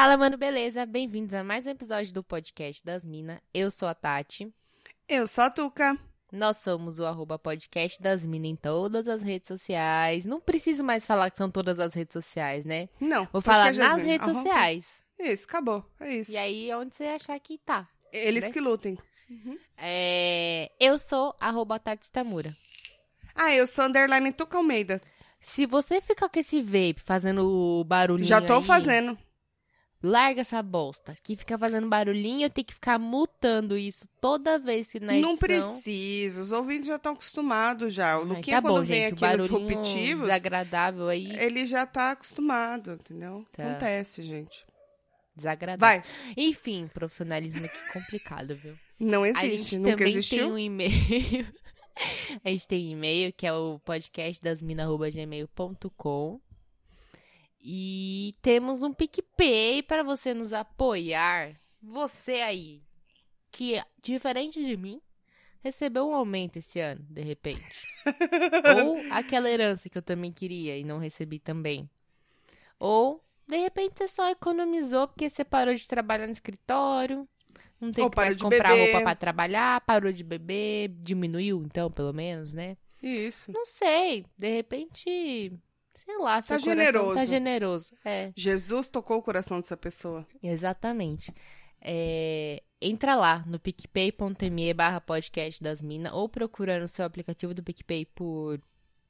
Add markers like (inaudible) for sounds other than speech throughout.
Fala, mano, beleza? Bem-vindos a mais um episódio do podcast das Minas. Eu sou a Tati. Eu sou a Tuca. Nós somos o arroba podcast das Minas em todas as redes sociais. Não preciso mais falar que são todas as redes sociais, né? Não. Vou falar nas redes sociais. Isso, acabou. É isso. E aí, onde você achar que tá. Eles né? que lutem. É... Eu sou arroba Tati Stamura. Ah, eu sou underline Tuca Almeida. Se você ficar com esse vape fazendo barulhinho Já tô aí, fazendo. Larga essa bosta. Que fica fazendo barulhinho, eu tenho que ficar mutando isso toda vez que na edição... Não precisa. Os ouvintes já estão acostumados já. O Luquinha, tá quando bom, vem gente. aqui nos disruptivos, desagradável aí. ele já tá acostumado, entendeu? Tá. Acontece, gente. Desagradável. Vai. Enfim, profissionalismo aqui complicado, viu? Não a existe. gente Nunca também existiu. tem um e-mail. (laughs) a gente tem um e-mail que é o podcastdasmina.gmail.com e temos um PicPay para você nos apoiar. Você aí, que diferente de mim, recebeu um aumento esse ano, de repente. (laughs) Ou aquela herança que eu também queria e não recebi também. Ou, de repente, você só economizou porque você parou de trabalhar no escritório. Não tem Ou que mais comprar beber. roupa pra trabalhar, parou de beber, diminuiu, então, pelo menos, né? Isso. Não sei, de repente, sei lá, seu Tá generoso. tá generoso. É, Jesus tocou o coração dessa pessoa. exatamente. É, entra lá no picpay.me barra podcast das minas ou procurando o seu aplicativo do PicPay por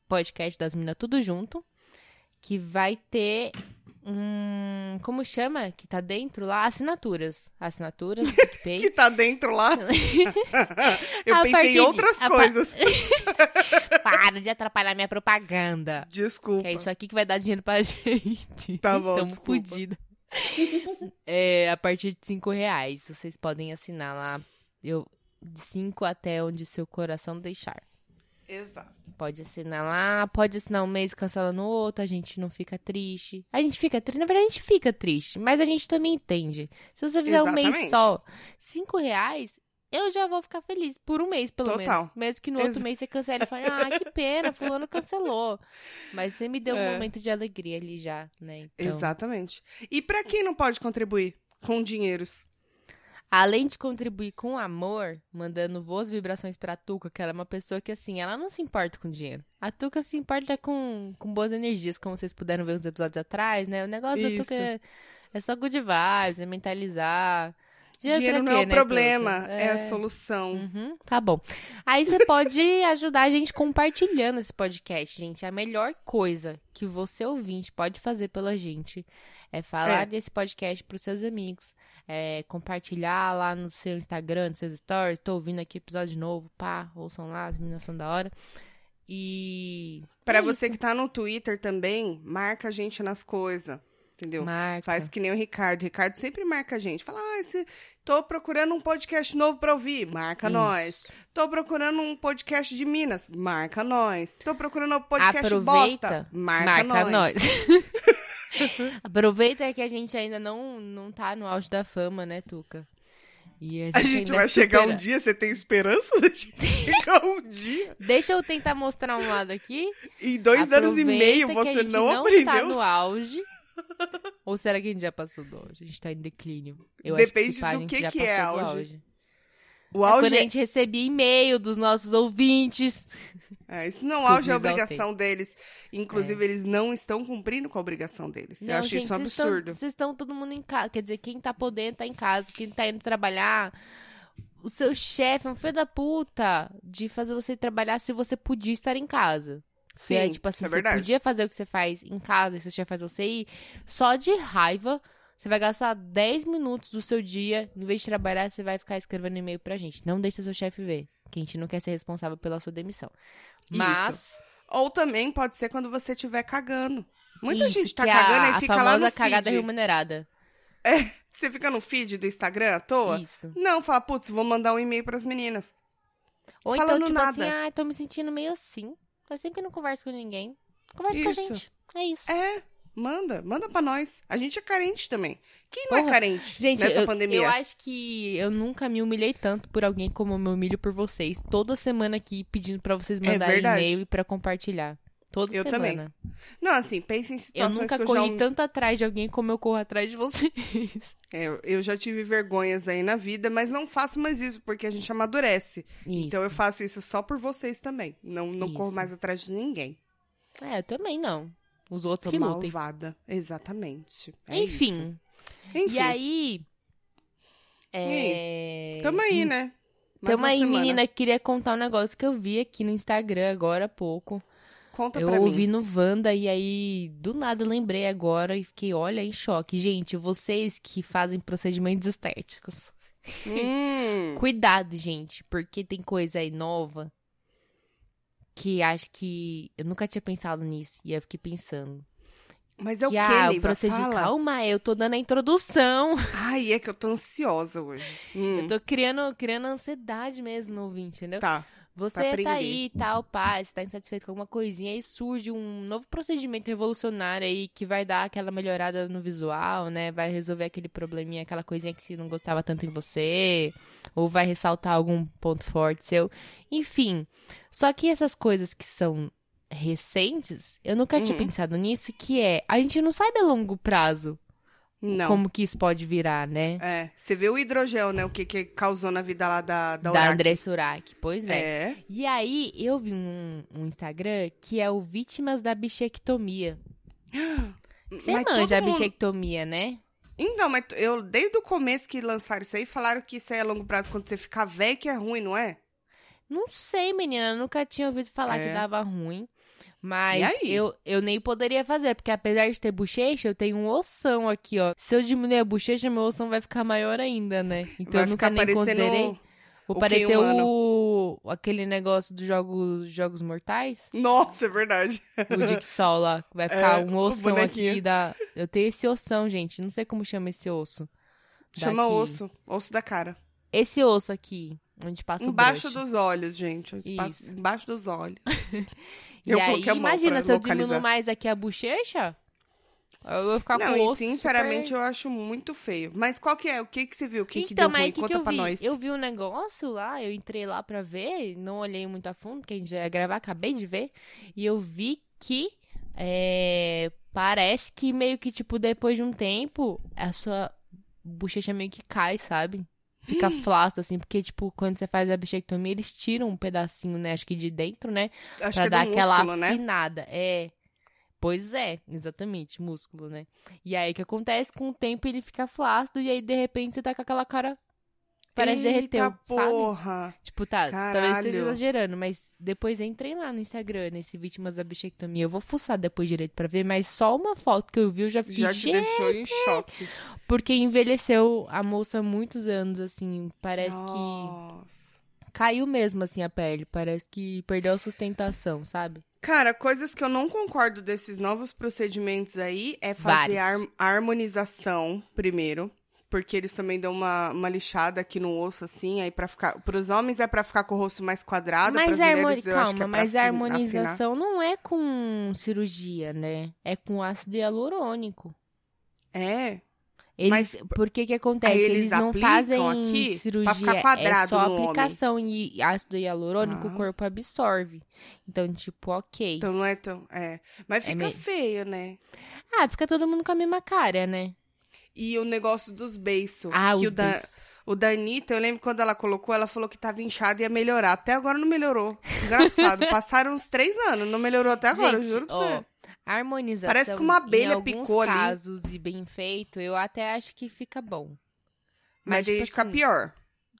podcast das minas tudo junto, que vai ter um, como chama? Que tá dentro lá? Assinaturas. Assinaturas do (laughs) PicPay. Que tá dentro lá. (laughs) eu A pensei em de- outras pa- coisas. (laughs) Para de atrapalhar minha propaganda. Desculpa. Que é isso aqui que vai dar dinheiro pra gente. Tá bom, Tamo desculpa. É, a partir de cinco reais, vocês podem assinar lá. Eu, de cinco até onde seu coração deixar. Exato. Pode assinar lá, pode assinar um mês, cancela no outro, a gente não fica triste. A gente fica triste, na verdade a gente fica triste, mas a gente também entende. Se você fizer um mês Exatamente. só, cinco reais, eu já vou ficar feliz, por um mês pelo Total. menos. Mesmo que no outro Exa- mês você cancele e fale, ah, que pena, fulano cancelou. Mas você me deu um É. momento de alegria ali já, né? Então, Exatamente. E pra quem não pode contribuir com dinheiros? Além de contribuir com amor, mandando boas vibrações pra Tuca, que ela é uma pessoa que, assim, ela não se importa com dinheiro. A Tuca se importa com, com boas energias, como vocês puderam ver nos episódios atrás, né? O negócio da Tuca Isso. é, é só good vibes, é mentalizar. Dinheiro pra não quê, é o né, problema, Tuca? é... a solução. Uhum, tá bom. Aí você pode (laughs) ajudar a gente compartilhando esse podcast, gente. A melhor coisa que você ouvinte pode fazer pela gente é falar É. desse podcast pros seus amigos. É compartilhar lá no seu Instagram, nos seus stories. Tô ouvindo aqui episódio novo, pá, ouçam lá, as meninas são da hora. E. Pra é você isso. que tá no Twitter também, marca a gente nas coisas, entendeu? Marca. Faz que nem o Ricardo. O Ricardo sempre marca a gente. Fala, ah, esse... tô procurando um podcast novo pra ouvir. Marca Isso. nós. Tô procurando um podcast de Minas. Marca nós. Tô procurando um podcast Aproveita, bosta. Marca, Marca nós. nós. (laughs) Aproveita que a gente ainda não, não tá no auge da fama, né, Tuca? E A gente ainda vai chegar um dia, você tem esperança de chegar um dia? (laughs) Deixa eu tentar mostrar um lado aqui. Em dois anos e Aproveita meio você a gente não, não aprendeu? tá no auge. Ou será que a gente já passou do auge? A gente tá em declínio. Eu Depende pá, a do que que é auge. É O auge quando a gente recebia e-mail dos nossos ouvintes. (laughs) É, isso não Desculpa, auge é obrigação deles. Inclusive, eles não estão cumprindo com a obrigação deles. Eu Não, acho gente, isso um absurdo. Vocês estão todo mundo em casa. Quer dizer, quem tá podendo tá em casa. Quem tá indo trabalhar. O seu chefe é um filho da puta de fazer você trabalhar se você podia estar em casa. Se é Sim, tipo assim, isso é você verdade. podia fazer o que você faz em casa e seu chefe faz você ir, só de raiva, você vai gastar 10 minutos do seu dia, em vez de trabalhar, você vai ficar escrevendo e-mail pra gente. Não deixa seu chefe ver, que a gente não quer ser responsável pela sua demissão. Mas, Ou também pode ser quando você estiver cagando. Muita isso, gente tá é cagando a, e fica a lá no cagada feed. remunerada. Você fica no feed do Instagram à toa? Isso. Não, fala, putz, vou mandar um e-mail pras meninas. Ou Falando então, tipo nada. assim, ah, tô me sentindo meio assim. Faz tempo que eu não converso com ninguém. Conversa com a Isso. gente. É isso. É, manda, manda pra nós. A gente é carente também. Quem não é Porra, carente Gente, nessa eu, pandemia? eu acho que eu nunca me humilhei tanto por alguém como eu me humilho por vocês. Toda semana aqui pedindo pra vocês É mandarem verdade. e-mail e pra compartilhar. Toda Eu semana. também. Não, assim, pense em Eu situações nunca que eu corri já... tanto atrás de alguém como eu corro atrás de vocês. (laughs) É, eu já tive vergonhas aí na vida, mas não faço mais isso, porque a gente amadurece. Então eu Isso. faço isso só por vocês também. Não, não corro Isso. mais atrás de ninguém. É, eu também não. Os outros que lutem. malvada. Exatamente. É Enfim. isso. Enfim. E aí. É... Tamo aí, né? Mais Tamo aí, semana. menina. Queria contar um negócio que eu vi aqui no Instagram agora há pouco. Conta Eu ouvi mim. no Wanda e aí, do nada, lembrei agora e fiquei, olha, em choque. Gente, vocês que fazem procedimentos estéticos. Hum, (laughs) Cuidado, gente, porque tem coisa aí nova que acho que. Eu nunca tinha pensado nisso e eu fiquei pensando. mas é o que, ah, o Neiva? procedi... Fala. Calma, eu tô dando a introdução. (laughs) Ai, é que eu tô ansiosa hoje. Hum, Eu tô criando, criando ansiedade mesmo no ouvinte, entendeu? Tá. Você aprender. tá aí e tal, pá, você tá insatisfeito com alguma coisinha, aí surge um novo procedimento revolucionário aí que vai dar aquela melhorada no visual, né? Vai resolver aquele probleminha, aquela coisinha que você não gostava tanto em você, ou vai ressaltar algum ponto forte seu. Enfim, só que essas coisas que são recentes, eu nunca tinha Uhum. pensado nisso, que é, a gente não sabe a longo prazo Não. como que isso pode virar, né? É, você vê o hidrogel, né? O que, que causou na vida lá da, da, Da Urac. André Surak, pois é. É. E aí, eu vi um, um Instagram que é o Vítimas da Bichectomia. (gasps) Você Mas manja a mundo- bichectomia, né? Então, mas eu, desde o começo que lançaram isso aí, falaram que isso aí é longo prazo quando você ficar velho que é ruim, não é? Não sei, menina. eu Nunca tinha ouvido falar É. que dava ruim. Mas eu, eu nem poderia fazer, porque apesar de ter bochecha, eu tenho um ossão aqui, ó. Se eu diminuir a bochecha, meu ossão vai ficar maior ainda, né? Então Vai eu nunca nem considerei. Vou o parecer o... aquele negócio dos jogos, jogos mortais. Nossa, é verdade. O Dixol lá. Vai ficar É, um ossão aqui da. Eu tenho esse ossão, gente. Não sei como chama esse osso. Chama Daqui. osso. Osso da cara. Esse osso aqui, onde passa Embaixo o brush. dos olhos, gente. Espaço-. Embaixo dos olhos. (laughs) E Eu aí, imagina, se eu diminuo mais aqui a bochecha, eu vou ficar Não, com o e sinceramente super... eu acho muito feio. Mas qual que é? O que que você viu? O que que então, deu mas ruim? que, Conta que eu pra vi? nós. Eu vi um negócio lá, eu entrei lá pra ver, não olhei muito a fundo, que a gente já ia gravar, acabei de ver, e eu vi que é, parece que meio que, tipo, depois de um tempo, a sua bochecha meio que cai, sabe? Fica flácida, assim, porque, tipo, quando você faz a bichectomia, eles tiram um pedacinho, né? Acho que de dentro, né? Acho pra que é dar aquela né? afinada. É. Pois é, exatamente, músculo, né? E aí o que acontece com o tempo ele fica flácido e aí de repente você tá com aquela cara parece Eita derreteu, sabe? porra. Tipo, tá, talvez Caralho. esteja exagerando, mas depois entrem lá no Instagram, nesse Vítimas da Bichectomia. Eu vou fuçar depois direito pra ver, mas só uma foto que eu vi eu já fiquei Já te deixou em choque. porque envelheceu a moça há muitos anos, assim, parece que Nossa. caiu mesmo, assim, a pele, parece que perdeu a sustentação, sabe? Cara, coisas que eu não concordo desses novos procedimentos aí é fazer a harmonização primeiro. Porque eles também dão uma, uma lixada aqui no osso, assim, aí pra ficar. Pros homens é pra ficar com o rosto mais quadrado, Mas mulheres harmoni... acho que Calma, é mas a harmonização não é com cirurgia, né? É com ácido hialurônico. afinar. É. Eles, Mas- por que que acontece? Eles, eles não fazem aqui pra cirurgia, ficar quadrado é só no homem. aplicação e ácido hialurônico Ah. o corpo absorve. Então, tipo, ok. Então não é tão. É. Mas É fica meio- feio, né? Ah, fica todo mundo com a mesma cara, né? E o negócio dos beiços. Ah, que os o da, beijos. o da Anitta, eu lembro quando ela colocou, ela falou que tava inchado e ia melhorar. Até agora não melhorou. Engraçado. (laughs) Passaram uns três anos, não melhorou até agora, eu Gente, juro pra ó, você. harmonização, Parece que uma abelha em alguns picou ali. casos e bem feito, eu até acho que fica bom. Mas, tipo aí fica assim, pior.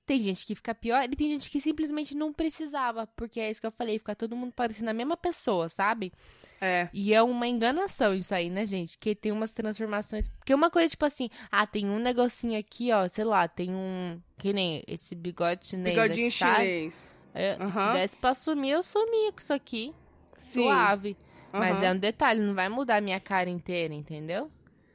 Tem gente que fica pior e tem gente que simplesmente não precisava, porque é isso que eu falei, fica todo mundo parecendo a mesma pessoa, sabe? É. E é uma enganação isso aí, né, gente? Que tem umas transformações. Porque uma coisa, tipo assim, ah, tem um negocinho aqui, ó, sei lá, tem um. Que nem esse bigode chinês. Bigodinho aqui, sabe? chinês. É, Aham. Se desse pra sumir, eu sumia com isso aqui. Sim. Suave. Mas aham. é um detalhe, não vai mudar a minha cara inteira, entendeu?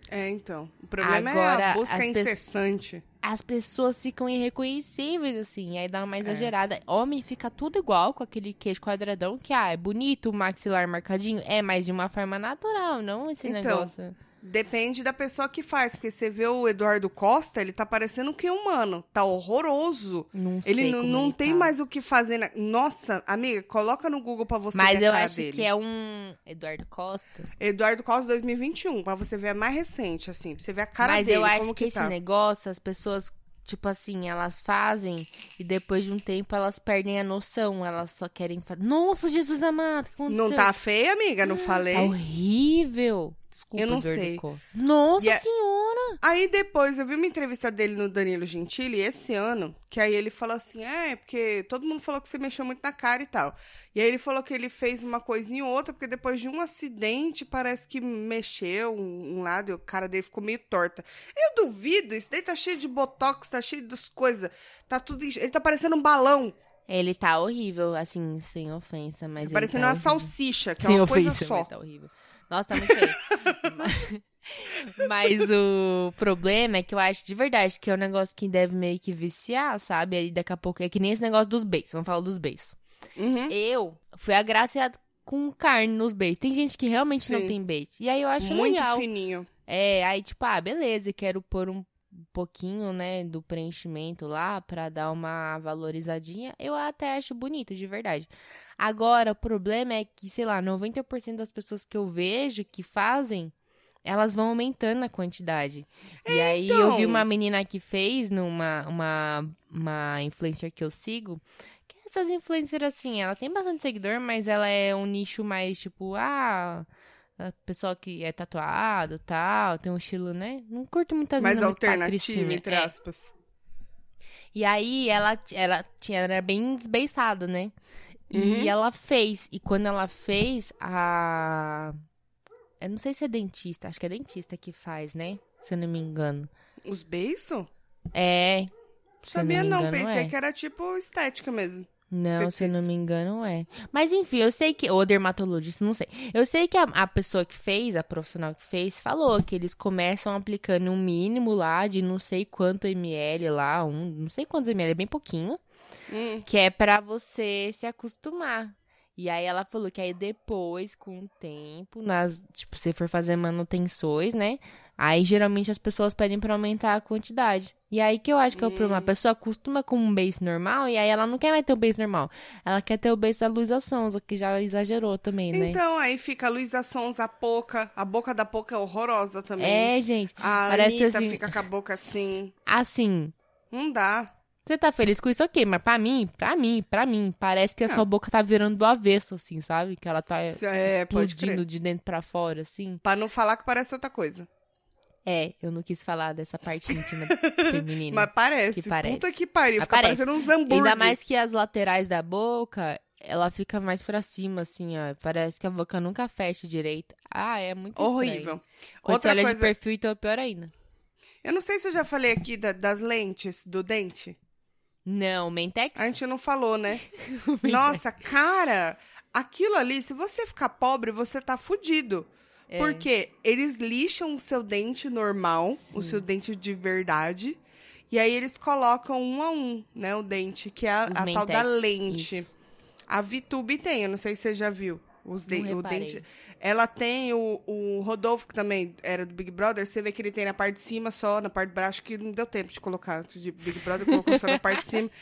É, então. O problema é Agora, a busca pessoas- incessante. As pessoas ficam irreconhecíveis, assim, aí dá uma É. exagerada. Homem fica tudo igual, com aquele queijo quadradão, que, ah, é bonito, o maxilar marcadinho. É, mas de uma forma natural, não esse Então, negócio. Depende da pessoa que faz, porque você vê o Eduardo Costa, ele tá parecendo que humano. Tá horroroso. Não sei Ele não, como não ele tem tá. mais o que fazer. Na... Nossa, amiga, coloca no Google pra você Mas ver a eu cara acho dele. que é um Eduardo Costa. Eduardo Costa 2021, pra você ver a mais recente, assim. Pra você ver a cara Mas dele, eu acho que, que, esse tá. negócio, as pessoas, tipo assim, elas fazem e depois de um tempo elas perdem a noção. Elas só querem fazer. Nossa, Jesus amado, o que aconteceu? Não tá feia, amiga? Não falei? Tá horrível. Desculpa, Eu não sei. Nossa E é- senhora! Aí depois eu vi uma entrevista dele no Danilo Gentili esse ano, que aí ele falou assim: é, porque todo mundo falou que você mexeu muito na cara e tal. E aí ele falou que ele fez uma coisinha ou outra, porque depois de um acidente parece que mexeu um, um lado e o cara dele ficou meio torta. Eu duvido, isso daí tá cheio de botox, tá cheio das coisas. Tá tudo. Ele tá parecendo um balão, Ele tá horrível, assim, sem ofensa, mas. ele parecendo tá uma horrível. salsicha, que Sem é uma coisa ofensa, só. mas tá horrível. Nossa, tá muito feio. (laughs) mas, o problema é que eu acho de verdade que é um negócio que deve meio que viciar, sabe? Aí daqui a pouco é que nem esse negócio dos beijos. Vamos falar dos beijos. Uhum. Eu fui agraciada com carne nos beijos. Tem gente que realmente não Sim. tem beijo. E aí eu acho Muito legal. fininho. É, aí tipo, ah, beleza, quero pôr um pouquinho, né, do preenchimento lá pra dar uma valorizadinha. Eu até acho bonito, de verdade. Agora, o problema é que, sei lá, 90% das pessoas que eu vejo que fazem, elas vão aumentando a quantidade. E aí eu vi então. uma menina que fez numa uma, uma influencer que eu sigo, que essas influencers assim, ela tem bastante seguidor, mas ela é um nicho mais tipo, ah, a pessoa que é tatuado, tal, tem um estilo, né? Não curto muitas Mais meninas muito alternativo, patricinha. entre É. aspas. E aí ela, ela tinha era bem desbeiçada, né? Uhum. E ela fez. E quando ela fez, a. Eu não sei se é dentista, acho que é dentista que faz, né? Se eu não me engano. Os beiços? É. Sabia não, engano, pensei é. que era tipo estética mesmo. Não, se eu não me engano, é. Mas enfim, eu sei que. Ou dermatologista, não sei. Eu sei que a, a pessoa que fez, a profissional que fez, falou que eles começam aplicando um mínimo lá de não sei quanto ml lá, um, não sei quantos ml, é bem pouquinho. Hum. Que é pra você se acostumar. E aí ela falou que aí depois, com o tempo, nas, tipo, se for fazer manutenções, né? Aí geralmente as pessoas pedem pra aumentar a quantidade. E aí que eu acho que é o problema. A Hum. pessoa acostuma com um base normal e aí ela não quer mais ter o base normal. Ela quer ter o base da Luísa Sonza, que já exagerou também, né? Então, aí fica a Luísa Sons, a Poca. A boca da Poca é horrorosa também. é, gente. A Anitta assim- fica com a boca assim. Assim, Não dá. Você tá feliz com isso, ok. Mas pra mim, pra mim, pra mim, parece que a Não. sua boca tá virando do avesso, assim, sabe? Que ela tá É, explodindo de dentro pra fora, assim. Pra não falar que parece outra coisa. É, eu não quis falar dessa parte íntima (laughs) feminina. Mas parece. Que parece. Puta que pariu. Mas Fica parece. parecendo uns hambúrguer. Ainda mais que as laterais da boca, ela fica mais pra cima, assim, ó. Parece que a boca nunca fecha direito. Ah, é muito estranho. Horrível. Quando Outra você olha coisa. de perfil, então é pior ainda. Eu não sei se eu já falei aqui da- das lentes do dente. Não, Mentex? A gente não falou, né? (laughs) Nossa, cara, aquilo ali, se você ficar pobre, você tá fudido. É. Porque eles lixam o seu dente normal, o Sim. seu dente de verdade, e aí eles colocam um a um, né, o dente, que é a, a tal da lente. isso. A Vitube tem, eu não sei se você já viu. Os de- o dente. Ela tem o, o Rodolfo, que também era do Big Brother. Você vê que ele tem na parte de cima só, na parte de baixo, que não deu tempo de colocar antes de Big Brother, colocou só na parte de cima. (laughs)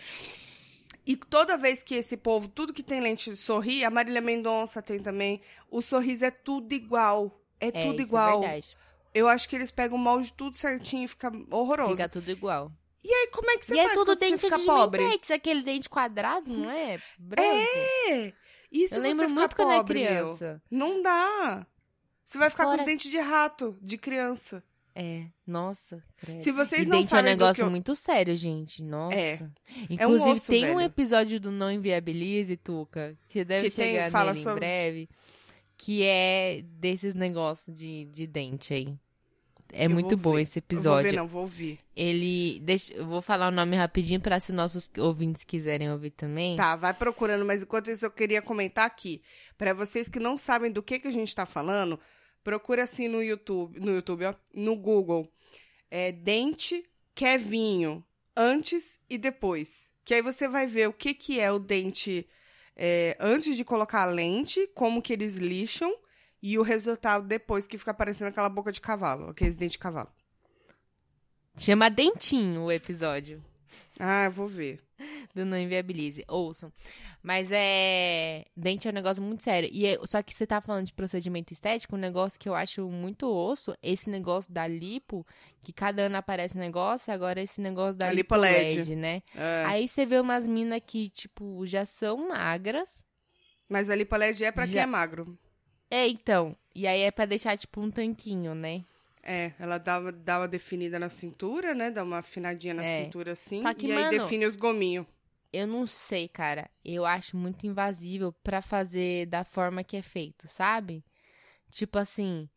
E toda vez que esse povo, tudo que tem lente sorri, a Marília Mendonça tem também, o sorriso é tudo igual. É, É, tudo isso igual. É verdade. Eu acho que eles pegam o molde tudo certinho e fica horroroso. Fica tudo igual. E aí, como é que você e faz é tudo quando você dente fica de pobre? Mentex, aquele dente quadrado, não é? Branco. É! E se eu você lembro ficar muito quando eu era pobre, meu? criança. Não dá. Você vai ficar com Fora- os dentes de rato, de criança. É, nossa. credo. Se vocês e não dente é um sabem negócio eu... muito sério, gente. Nossa. É. Inclusive, osso, tem um velho. episódio do Não Inviabilize, Tuca, que você deve Que tem- chegar fala nele sobre- em breve, que é desses negócios de, de dente aí. É Eu muito bom ver. esse Eu vou episódio. ver, não, vou ouvir. Ele. Deixa, eu vou falar o nome rapidinho pra se nossos ouvintes quiserem ouvir também. Tá, vai procurando, mas enquanto isso eu queria comentar aqui. Pra vocês que não sabem do que, que a gente tá falando, procura assim no YouTube, no YouTube, ó, no Google. É, dente Kevinho, antes e depois. Que aí você vai ver o que, que é o dente é, antes de colocar a lente, como que eles lixam, e o resultado depois que fica parecendo aquela boca de cavalo, aqueles dentes de cavalo. Chama Dentinho o episódio. Ah, eu vou ver. do Não Inviabilize. Ouçam. Mas é. Dente é um negócio muito sério. E é- Só que você tá falando de procedimento estético, um negócio que eu acho muito osso, esse negócio da lipo, que cada ano aparece negócio, agora esse negócio da A lipo lipo LED, LED. né? É. Aí você vê umas minas que, tipo, já são magras. Mas a lipoled é pra quem Já- é magro. É, então. E aí é pra deixar, tipo, um tanquinho, né? É, ela dá, dá uma definida na cintura, né? Dá uma afinadinha na É. cintura assim. Só que, e aí mano, define os gominhos. Eu não sei, cara. Eu acho muito invasível pra fazer da forma que é feito, sabe? Tipo assim.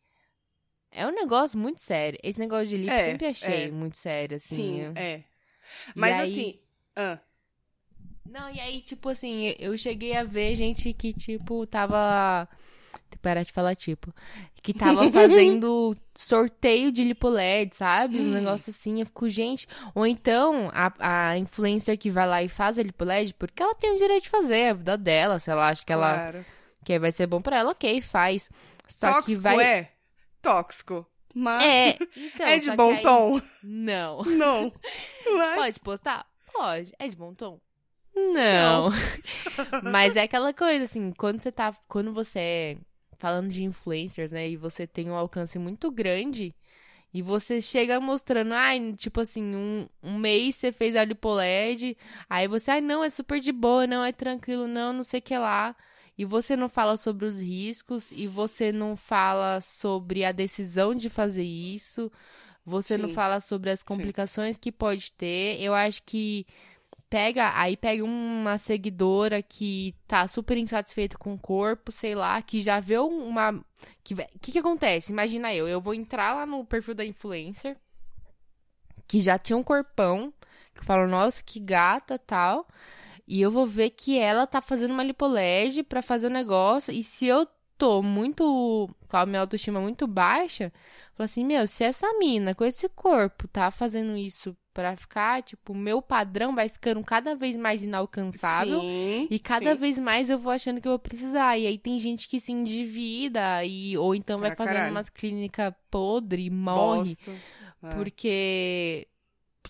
É um negócio muito sério. Esse negócio de lipo É, sempre achei é. muito sério, assim. Sim, Eu- é. Mas aí- assim. ah, Não, e aí, tipo assim, eu cheguei a ver gente que, tipo, tava. Parar de falar, tipo. Que tava fazendo (laughs) sorteio de lipoled, sabe? Um Hum. negócio assim. Eu fico, gente. Ou então, a, a influencer que vai lá e faz a lipoled, porque ela tem o direito de fazer, é a vida dela. Se ela acha que ela claro. que vai ser bom pra ela, ok, faz. Só Tóxico que vai. é tóxico. Mas É, (laughs) então. é de bom aí- tom. Não. (laughs) Não. Mas, Pode postar? Pode. É de bom tom? Não. Mas é aquela coisa, assim, quando você tá. Quando você é falando de influencers, né? E você tem um alcance muito grande. E você chega mostrando, ai, tipo assim, um, um mês você fez a lipoled, aí você, ai, não, é super de boa, não, é tranquilo, não, não sei o que lá. E você não fala sobre os riscos, e você não fala sobre a decisão de fazer isso, você não Sim. fala sobre as complicações que pode ter. Eu acho que pega, aí pega uma seguidora que tá super insatisfeita com o corpo, sei lá, que já vê uma que que que acontece? Imagina eu, eu vou entrar lá no perfil da influencer que já tinha um corpão, que eu falo, nossa, que gata, tal. E eu vou ver que ela tá fazendo uma lipoled pra fazer o negócio, e se eu tô muito com a minha autoestima muito baixa, eu falo assim, meu, se essa mina com esse corpo tá fazendo isso pra ficar, tipo, o meu padrão vai ficando cada vez mais inalcançável. sim, E cada sim. vez mais eu vou achando que eu vou precisar. E aí tem gente que se endivida, e, ou então vai fazendo caralho. umas clínicas podre morre. Bosta. É. Porque,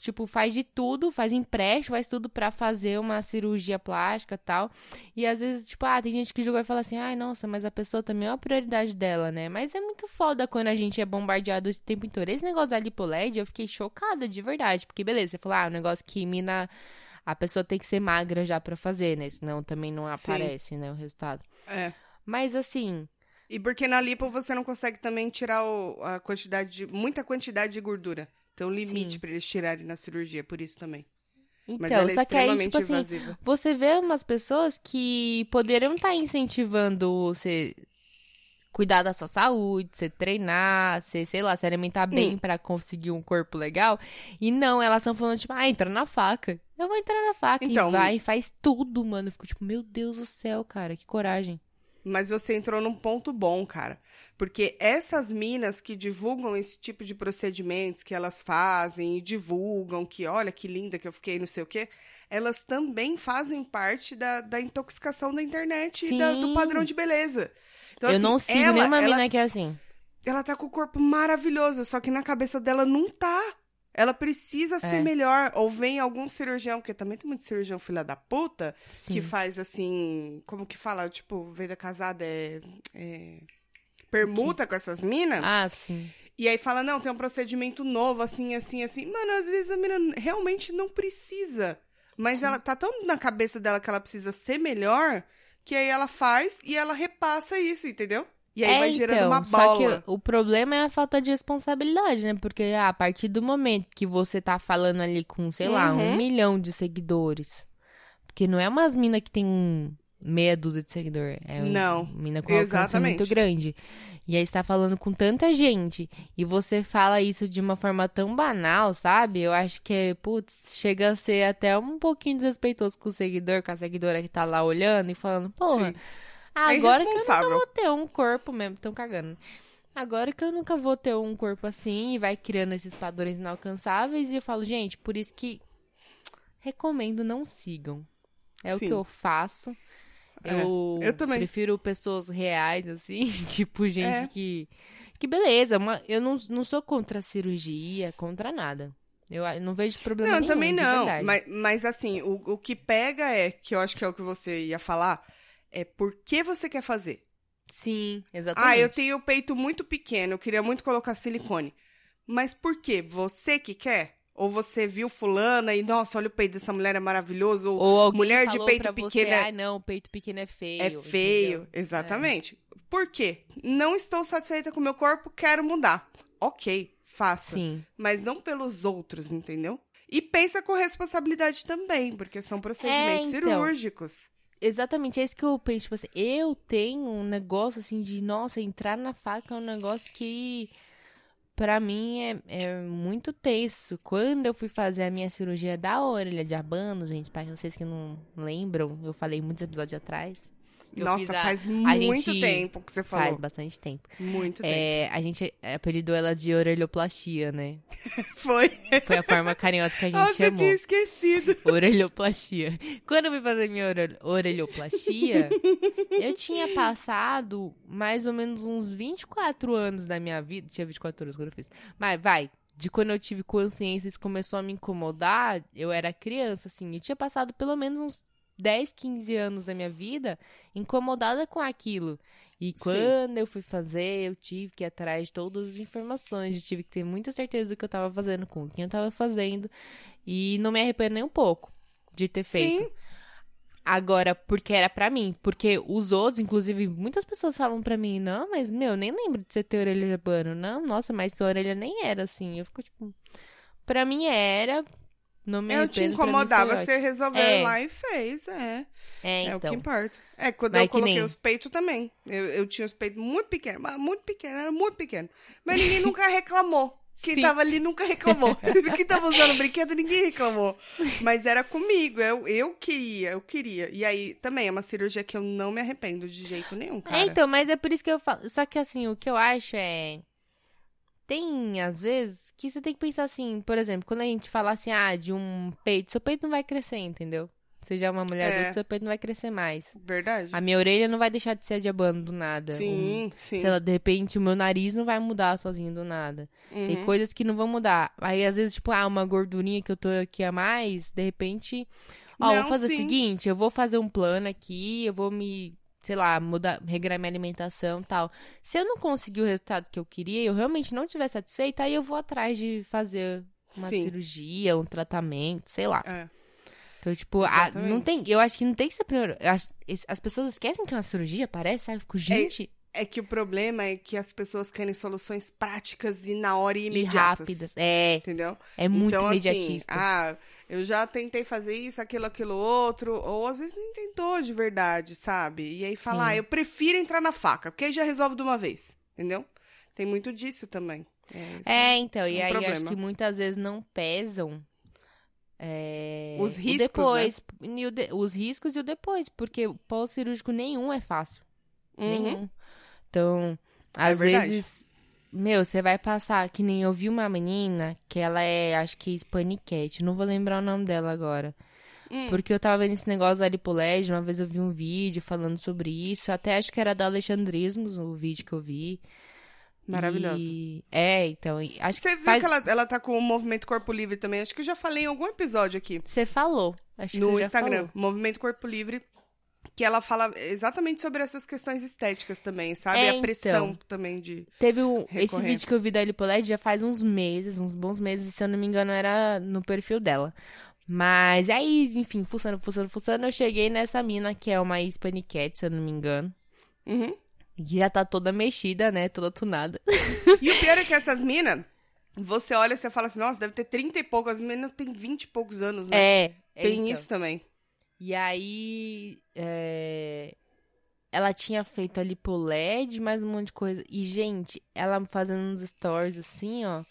tipo, faz de tudo, faz empréstimo, faz tudo pra fazer uma cirurgia plástica e tal. E às vezes, tipo, ah, tem gente que julga e fala assim, ai, nossa, mas a pessoa também é uma prioridade dela, né? Mas é muito foda quando a gente é bombardeado esse tempo inteiro. Esse negócio da lipoled, eu fiquei chocada de verdade. Porque, beleza, você falou, ah, é um negócio que mina. A pessoa tem que ser magra já pra fazer, né? Senão também não Sim. aparece, né, o resultado. É. Mas assim, E porque na lipo você não consegue também tirar o- a quantidade de. muita quantidade de gordura. Tem um limite pra eles tirarem na cirurgia, por isso também. Mas então, ela é só que aí, tipo assim, invasiva. Você vê umas pessoas que poderiam estar incentivando você cuidar da sua saúde, você treinar, você, sei lá, se alimentar bem pra conseguir um corpo legal. E não, elas estão falando, tipo, ah, entra na faca. Eu vou entrar na faca. Então, e vai, faz tudo, mano. Eu fico tipo, meu Deus do céu, cara, que coragem. Mas você entrou num ponto bom, cara. Porque essas minas que divulgam esse tipo de procedimentos que elas fazem e divulgam que, olha que linda que eu fiquei, não sei o quê, elas também fazem parte da, da intoxicação da internet e da- do Sim. padrão de beleza. Então, eu assim, não sigo ela, nenhuma ela, mina que é assim. ela tá com o corpo maravilhoso, só que na cabeça dela não tá. Ela precisa ser É. melhor. Ou vem algum cirurgião, porque também tem muito cirurgião filha da puta, Sim. que faz assim. Como que fala? Tipo, venda casada é. é permuta com essas minas. Ah, sim. E aí fala, não, tem um procedimento novo, assim, assim, assim. Mano, às vezes a mina realmente não precisa. Mas ela tá tão na cabeça dela que ela precisa ser melhor, que aí ela faz e ela repassa isso, entendeu? E aí É, vai gerando então, uma Só bola. que o problema é a falta de responsabilidade, né? Porque ah, a partir do momento que você tá falando ali com, sei lá, um Uhum. milhão de seguidores. Porque não é umas mina que tem meia dúzia de seguidor. É Não, mina com alcance muito grande. E aí você tá falando com tanta gente. E você fala isso de uma forma tão banal, sabe? Eu acho que, putz, chega a ser até um pouquinho desrespeitoso com o seguidor, com a seguidora que tá lá olhando e falando, porra. Sim. Agora que eu nunca vou ter um corpo mesmo, tão cagando. Agora que eu nunca vou ter um corpo assim e vai criando esses padrões inalcançáveis e eu falo, gente, por isso que recomendo não sigam. É o Sim. que eu faço. É, Eu, eu também. prefiro pessoas reais, assim, (laughs) tipo, gente É. que. Que beleza, uma, eu não, não sou contra a cirurgia, contra nada. Eu não vejo problema Não, nenhum, também de não. Mas, mas assim, o, o que pega é, que eu acho que é o que você ia falar, é por que você quer fazer. Sim, exatamente. Ah, eu tenho o peito muito pequeno, eu queria muito colocar silicone. Mas por quê? Você que quer? Ou você viu fulana e, nossa, olha o peito dessa mulher, é maravilhoso. Ou, Ou mulher de peito pequeno Você, é- ah, não, o peito pequeno é feio. é feio. entendeu? Exatamente. Por quê? Não estou satisfeita com o meu corpo, quero mudar. Ok, faça. Sim. Mas não pelos outros, entendeu? E pensa com responsabilidade também, porque são procedimentos então. cirúrgicos. Exatamente, é isso que eu penso. Tipo assim, eu tenho um negócio assim de, nossa, entrar na faca é um negócio que pra mim é, é muito tenso. Quando eu fui fazer a minha cirurgia da orelha de abano, gente, para vocês que não lembram, eu falei muitos episódios atrás. Eu Nossa, a- faz muito gente tempo que você falou. Faz bastante tempo. Muito tempo. É, a gente apelidou ela de orelhoplastia, né? (laughs) Foi. Foi a forma carinhosa que a gente você chamou. tinha esquecido. (laughs) Orelhoplastia. Quando eu fui fazer minha ore- orelhoplastia, eu tinha passado mais ou menos uns 24 anos da minha vida. Tinha 24 anos quando eu fiz. Mas vai, de quando eu tive consciência, isso começou a me incomodar. Eu era criança, assim. Eu tinha passado pelo menos uns 10, 15 anos da minha vida incomodada com aquilo. E Sim. quando eu fui fazer, eu tive que ir atrás de todas as informações. Eu tive que ter muita certeza do que eu tava fazendo, com quem eu tava fazendo. E não me arrependo nem um pouco de ter feito. Sim. Agora, porque era pra mim. Porque os outros, inclusive, muitas pessoas falam pra mim, não, mas, meu, nem lembro de você ter orelha de abano. Não, nossa, mas sua orelha nem era assim. Eu fico, tipo... Pra mim era... Não me Eu te incomodava, você resolveu É. lá e fez, é. É, É o que então. importa. É, quando Mas eu que coloquei nem- os peitos também. Eu, eu tinha os peitos muito pequenos, mas muito pequenos, era muito pequeno. Mas ninguém (laughs) nunca reclamou. Quem Sim. tava ali nunca reclamou. (laughs) Quem tava usando brinquedo, ninguém reclamou. Mas era comigo, eu, eu queria, eu queria. E aí, também, é uma cirurgia que eu não me arrependo de jeito nenhum, cara. É, então, mas é por isso que eu falo. Só que assim, o que eu acho é. Tem, às vezes, que você tem que pensar assim, por exemplo, quando a gente fala assim, ah, de um peito, seu peito não vai crescer, entendeu? Você já é uma mulher É. adulta, seu peito não vai crescer mais. Verdade? A minha orelha não vai deixar de ser de abano do nada. Sim, Um- sim. Sei lá, de repente o meu nariz não vai mudar sozinho do nada. Tem Uhum. coisas que não vão mudar. Aí, às vezes, tipo, ah, uma gordurinha que eu tô aqui a mais, de repente. Ó, Não, vou fazer sim. o seguinte, eu vou fazer um plano aqui, eu vou me, sei lá, mudar, regrar minha alimentação e tal. Se eu não conseguir o resultado que eu queria, eu realmente não estiver satisfeita, aí eu vou atrás de fazer uma Sim. cirurgia, um tratamento, sei lá. É. Então, tipo, Exatamente. não tem, eu acho que não tem que ser primeiro. acho- as pessoas esquecem que é uma cirurgia, parece, sabe? Eu Fico, gente, É que o problema é que as pessoas querem soluções práticas e na hora e e imediatas. rápidas. É, Entendeu? é muito então, imediatista. Assim, ah, eu já tentei fazer isso, aquilo, aquilo outro, ou às vezes nem tentou de verdade, sabe? E aí fala, Sim. ah, eu prefiro entrar na faca, porque aí já resolve de uma vez, entendeu? Tem muito disso também. É, É, então, e um aí acho problema. que muitas vezes não pesam é, Os riscos, depois, e o de- os riscos e o depois, porque o pós-cirúrgico nenhum é fácil. Uhum. Nenhum. Então, É às verdade. vezes, meu, você vai passar, que nem eu vi uma menina, que ela é, acho que Spanicat, não vou lembrar o nome dela agora. Hum. Porque eu tava vendo esse negócio da lipoled, uma vez eu vi um vídeo falando sobre isso, até acho que era do Alexandrismos, o vídeo que eu vi. Maravilhosa. E- É, então, acho Você que viu faz... que ela, ela tá com o Movimento Corpo Livre também? Acho que eu já falei em algum episódio aqui. Você falou. Acho que no Instagram, falou. Movimento Corpo Livre, que ela fala exatamente sobre essas questões estéticas também, sabe? É, a pressão então. também de. Teve um, esse vídeo que eu vi da Lipoled já faz uns meses, uns bons meses, se eu não me engano era no perfil dela. Mas aí, enfim, fuçando, fuçando, fuçando, eu cheguei nessa mina que é uma Hispanicat, se eu não me engano. Uhum. Que já tá toda mexida, né? Toda tunada. (laughs) E o pior é que essas minas, você olha e você fala assim, nossa, deve ter 30 e pouco, as meninas têm 20 e poucos anos, né? É. Tem então. isso também. E aí, é, ela tinha feito a lipoled, mais um monte de coisa. E, gente, ela fazendo uns stories assim, ó.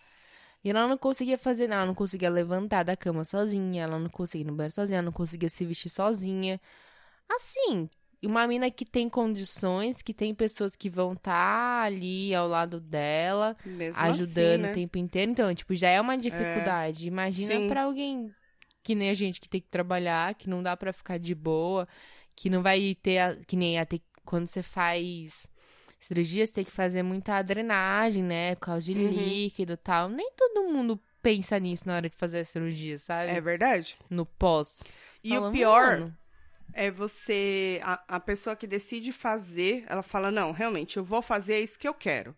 E ela não conseguia fazer nada, ela não conseguia levantar da cama sozinha, ela não conseguia ir no banheiro sozinha, ela não conseguia se vestir sozinha. Assim, uma mina que tem condições, que tem pessoas que vão estar ali ao lado dela, Mesmo ajudando assim, né? o tempo inteiro. Então, tipo, já é uma dificuldade. Imagina Sim. pra alguém que nem a gente que tem que trabalhar, que não dá pra ficar de boa, que não vai ter, a- que nem a ter, quando você faz cirurgia, você tem que fazer muita drenagem, né, por causa de Uhum. líquido e tal. Nem todo mundo pensa nisso na hora de fazer a cirurgia, sabe? É verdade? No pós. E o pior "Mano, é você. A, a pessoa que decide fazer, ela fala: não, realmente, eu vou fazer isso que eu quero.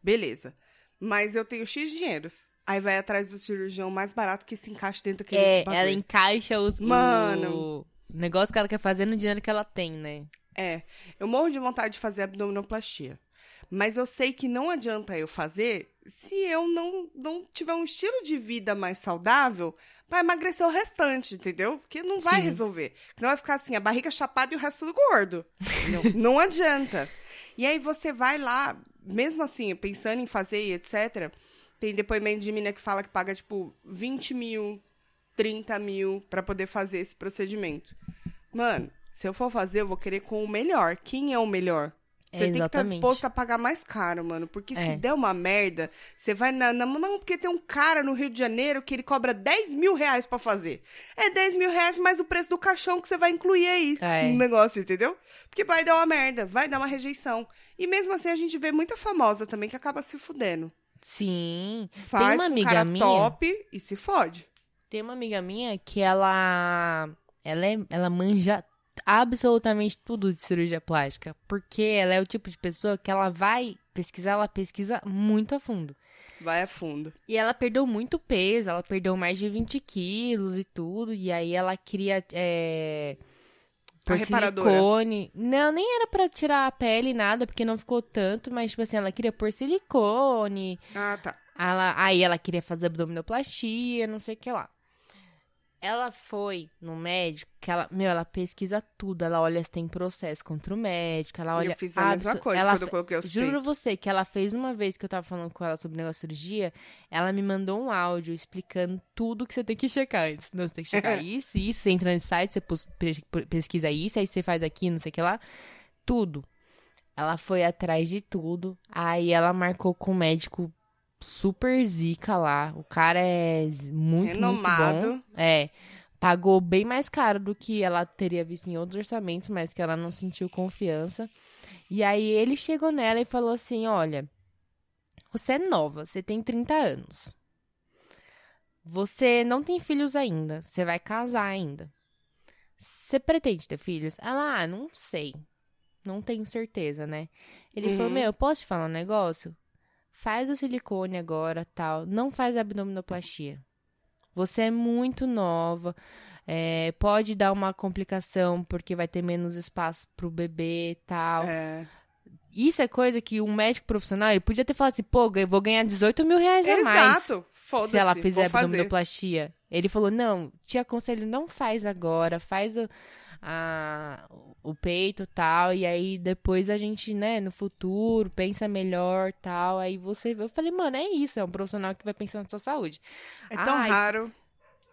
Beleza. Mas eu tenho X dinheiros. Aí vai atrás do cirurgião mais barato que se encaixe dentro daquele É, bagulho. ela encaixa os, Mano. o negócio que ela quer fazer no dinheiro que ela tem, né? É, eu morro de vontade de fazer abdominoplastia. Mas eu sei que não adianta eu fazer se eu não, não tiver um estilo de vida mais saudável pra emagrecer o restante, entendeu? Porque não vai Sim. resolver. Senão vai ficar assim, a barriga chapada e o resto tudo gordo. não, (laughs) não adianta. E aí você vai lá, mesmo assim, pensando em fazer e etc. Tem depoimento de mina que fala que paga, tipo, 20 mil, 30 mil pra poder fazer esse procedimento. Mano, se eu for fazer, eu vou querer com o melhor. Quem é o melhor? Você É, tem que estar exatamente. disposto a pagar mais caro, mano. Porque se É. der uma merda, você vai na, na. Não, porque tem um cara no Rio de Janeiro que ele cobra 10 mil reais pra fazer. É 10 mil reais mais o preço do caixão que você vai incluir aí É. no negócio, entendeu? Porque vai dar uma merda, vai dar uma rejeição. E mesmo assim a gente vê muita famosa também que acaba se fudendo. Sim. Faz uma com amiga cara minha- top e se fode. Tem uma amiga minha que ela. Ela, é, ela manja absolutamente tudo de cirurgia plástica. Porque ela é o tipo de pessoa que ela vai pesquisar, ela pesquisa muito a fundo. Vai a fundo. E ela perdeu muito peso, ela perdeu mais de 20 quilos e tudo. E aí ela queria. É, A reparadora. silicone. Não, nem era pra tirar a pele, nada, porque não ficou tanto, mas, tipo assim, ela queria pôr silicone. Ah, tá. Ela, aí ela queria fazer abdominoplastia, não sei o que lá. Ela foi no médico, que ela, meu, ela pesquisa tudo. Ela olha se tem processo contra o médico, ela olha. eu fiz a mesma coisa ela quando eu coloquei os Juro pra peitos. você que ela fez uma vez que eu tava falando com ela sobre o negócio de cirurgia, ela me mandou um áudio explicando tudo que você tem que checar antes. Não, você tem que checar (laughs) isso, isso, você entra no site, você pesquisa isso, aí você faz aqui, não sei o que lá. Tudo. Ela foi atrás de tudo. Aí ela marcou com um médico super zica lá. O cara é muito, Renomado. muito bom. É. Pagou bem mais caro do que ela teria visto em outros orçamentos, mas que ela não sentiu confiança. E aí ele chegou nela e falou assim: Olha, você é nova, você tem 30 anos. Você não tem filhos ainda, você vai casar ainda. Você pretende ter filhos? Ela, ah, não sei. Não tenho certeza, né? Ele falou: Uhum. Meu, posso te falar um negócio? Faz o silicone agora, tal. Não faz abdominoplastia. Você é muito nova. é, pode dar uma complicação porque vai ter menos espaço pro bebê e tal. É. Isso é coisa que um médico profissional ele podia ter falado assim: pô, eu vou ganhar 18 mil reais a mais Exato. Foda-se. se ela fizer fazer. abdominoplastia. Ele falou: não, te aconselho, não faz agora, faz o, a- o peito e tal, e aí depois a gente, né, no futuro, pensa melhor tal. Aí você. Eu falei, mano, é isso, é um profissional que vai pensar na sua saúde. É tão Ai, raro.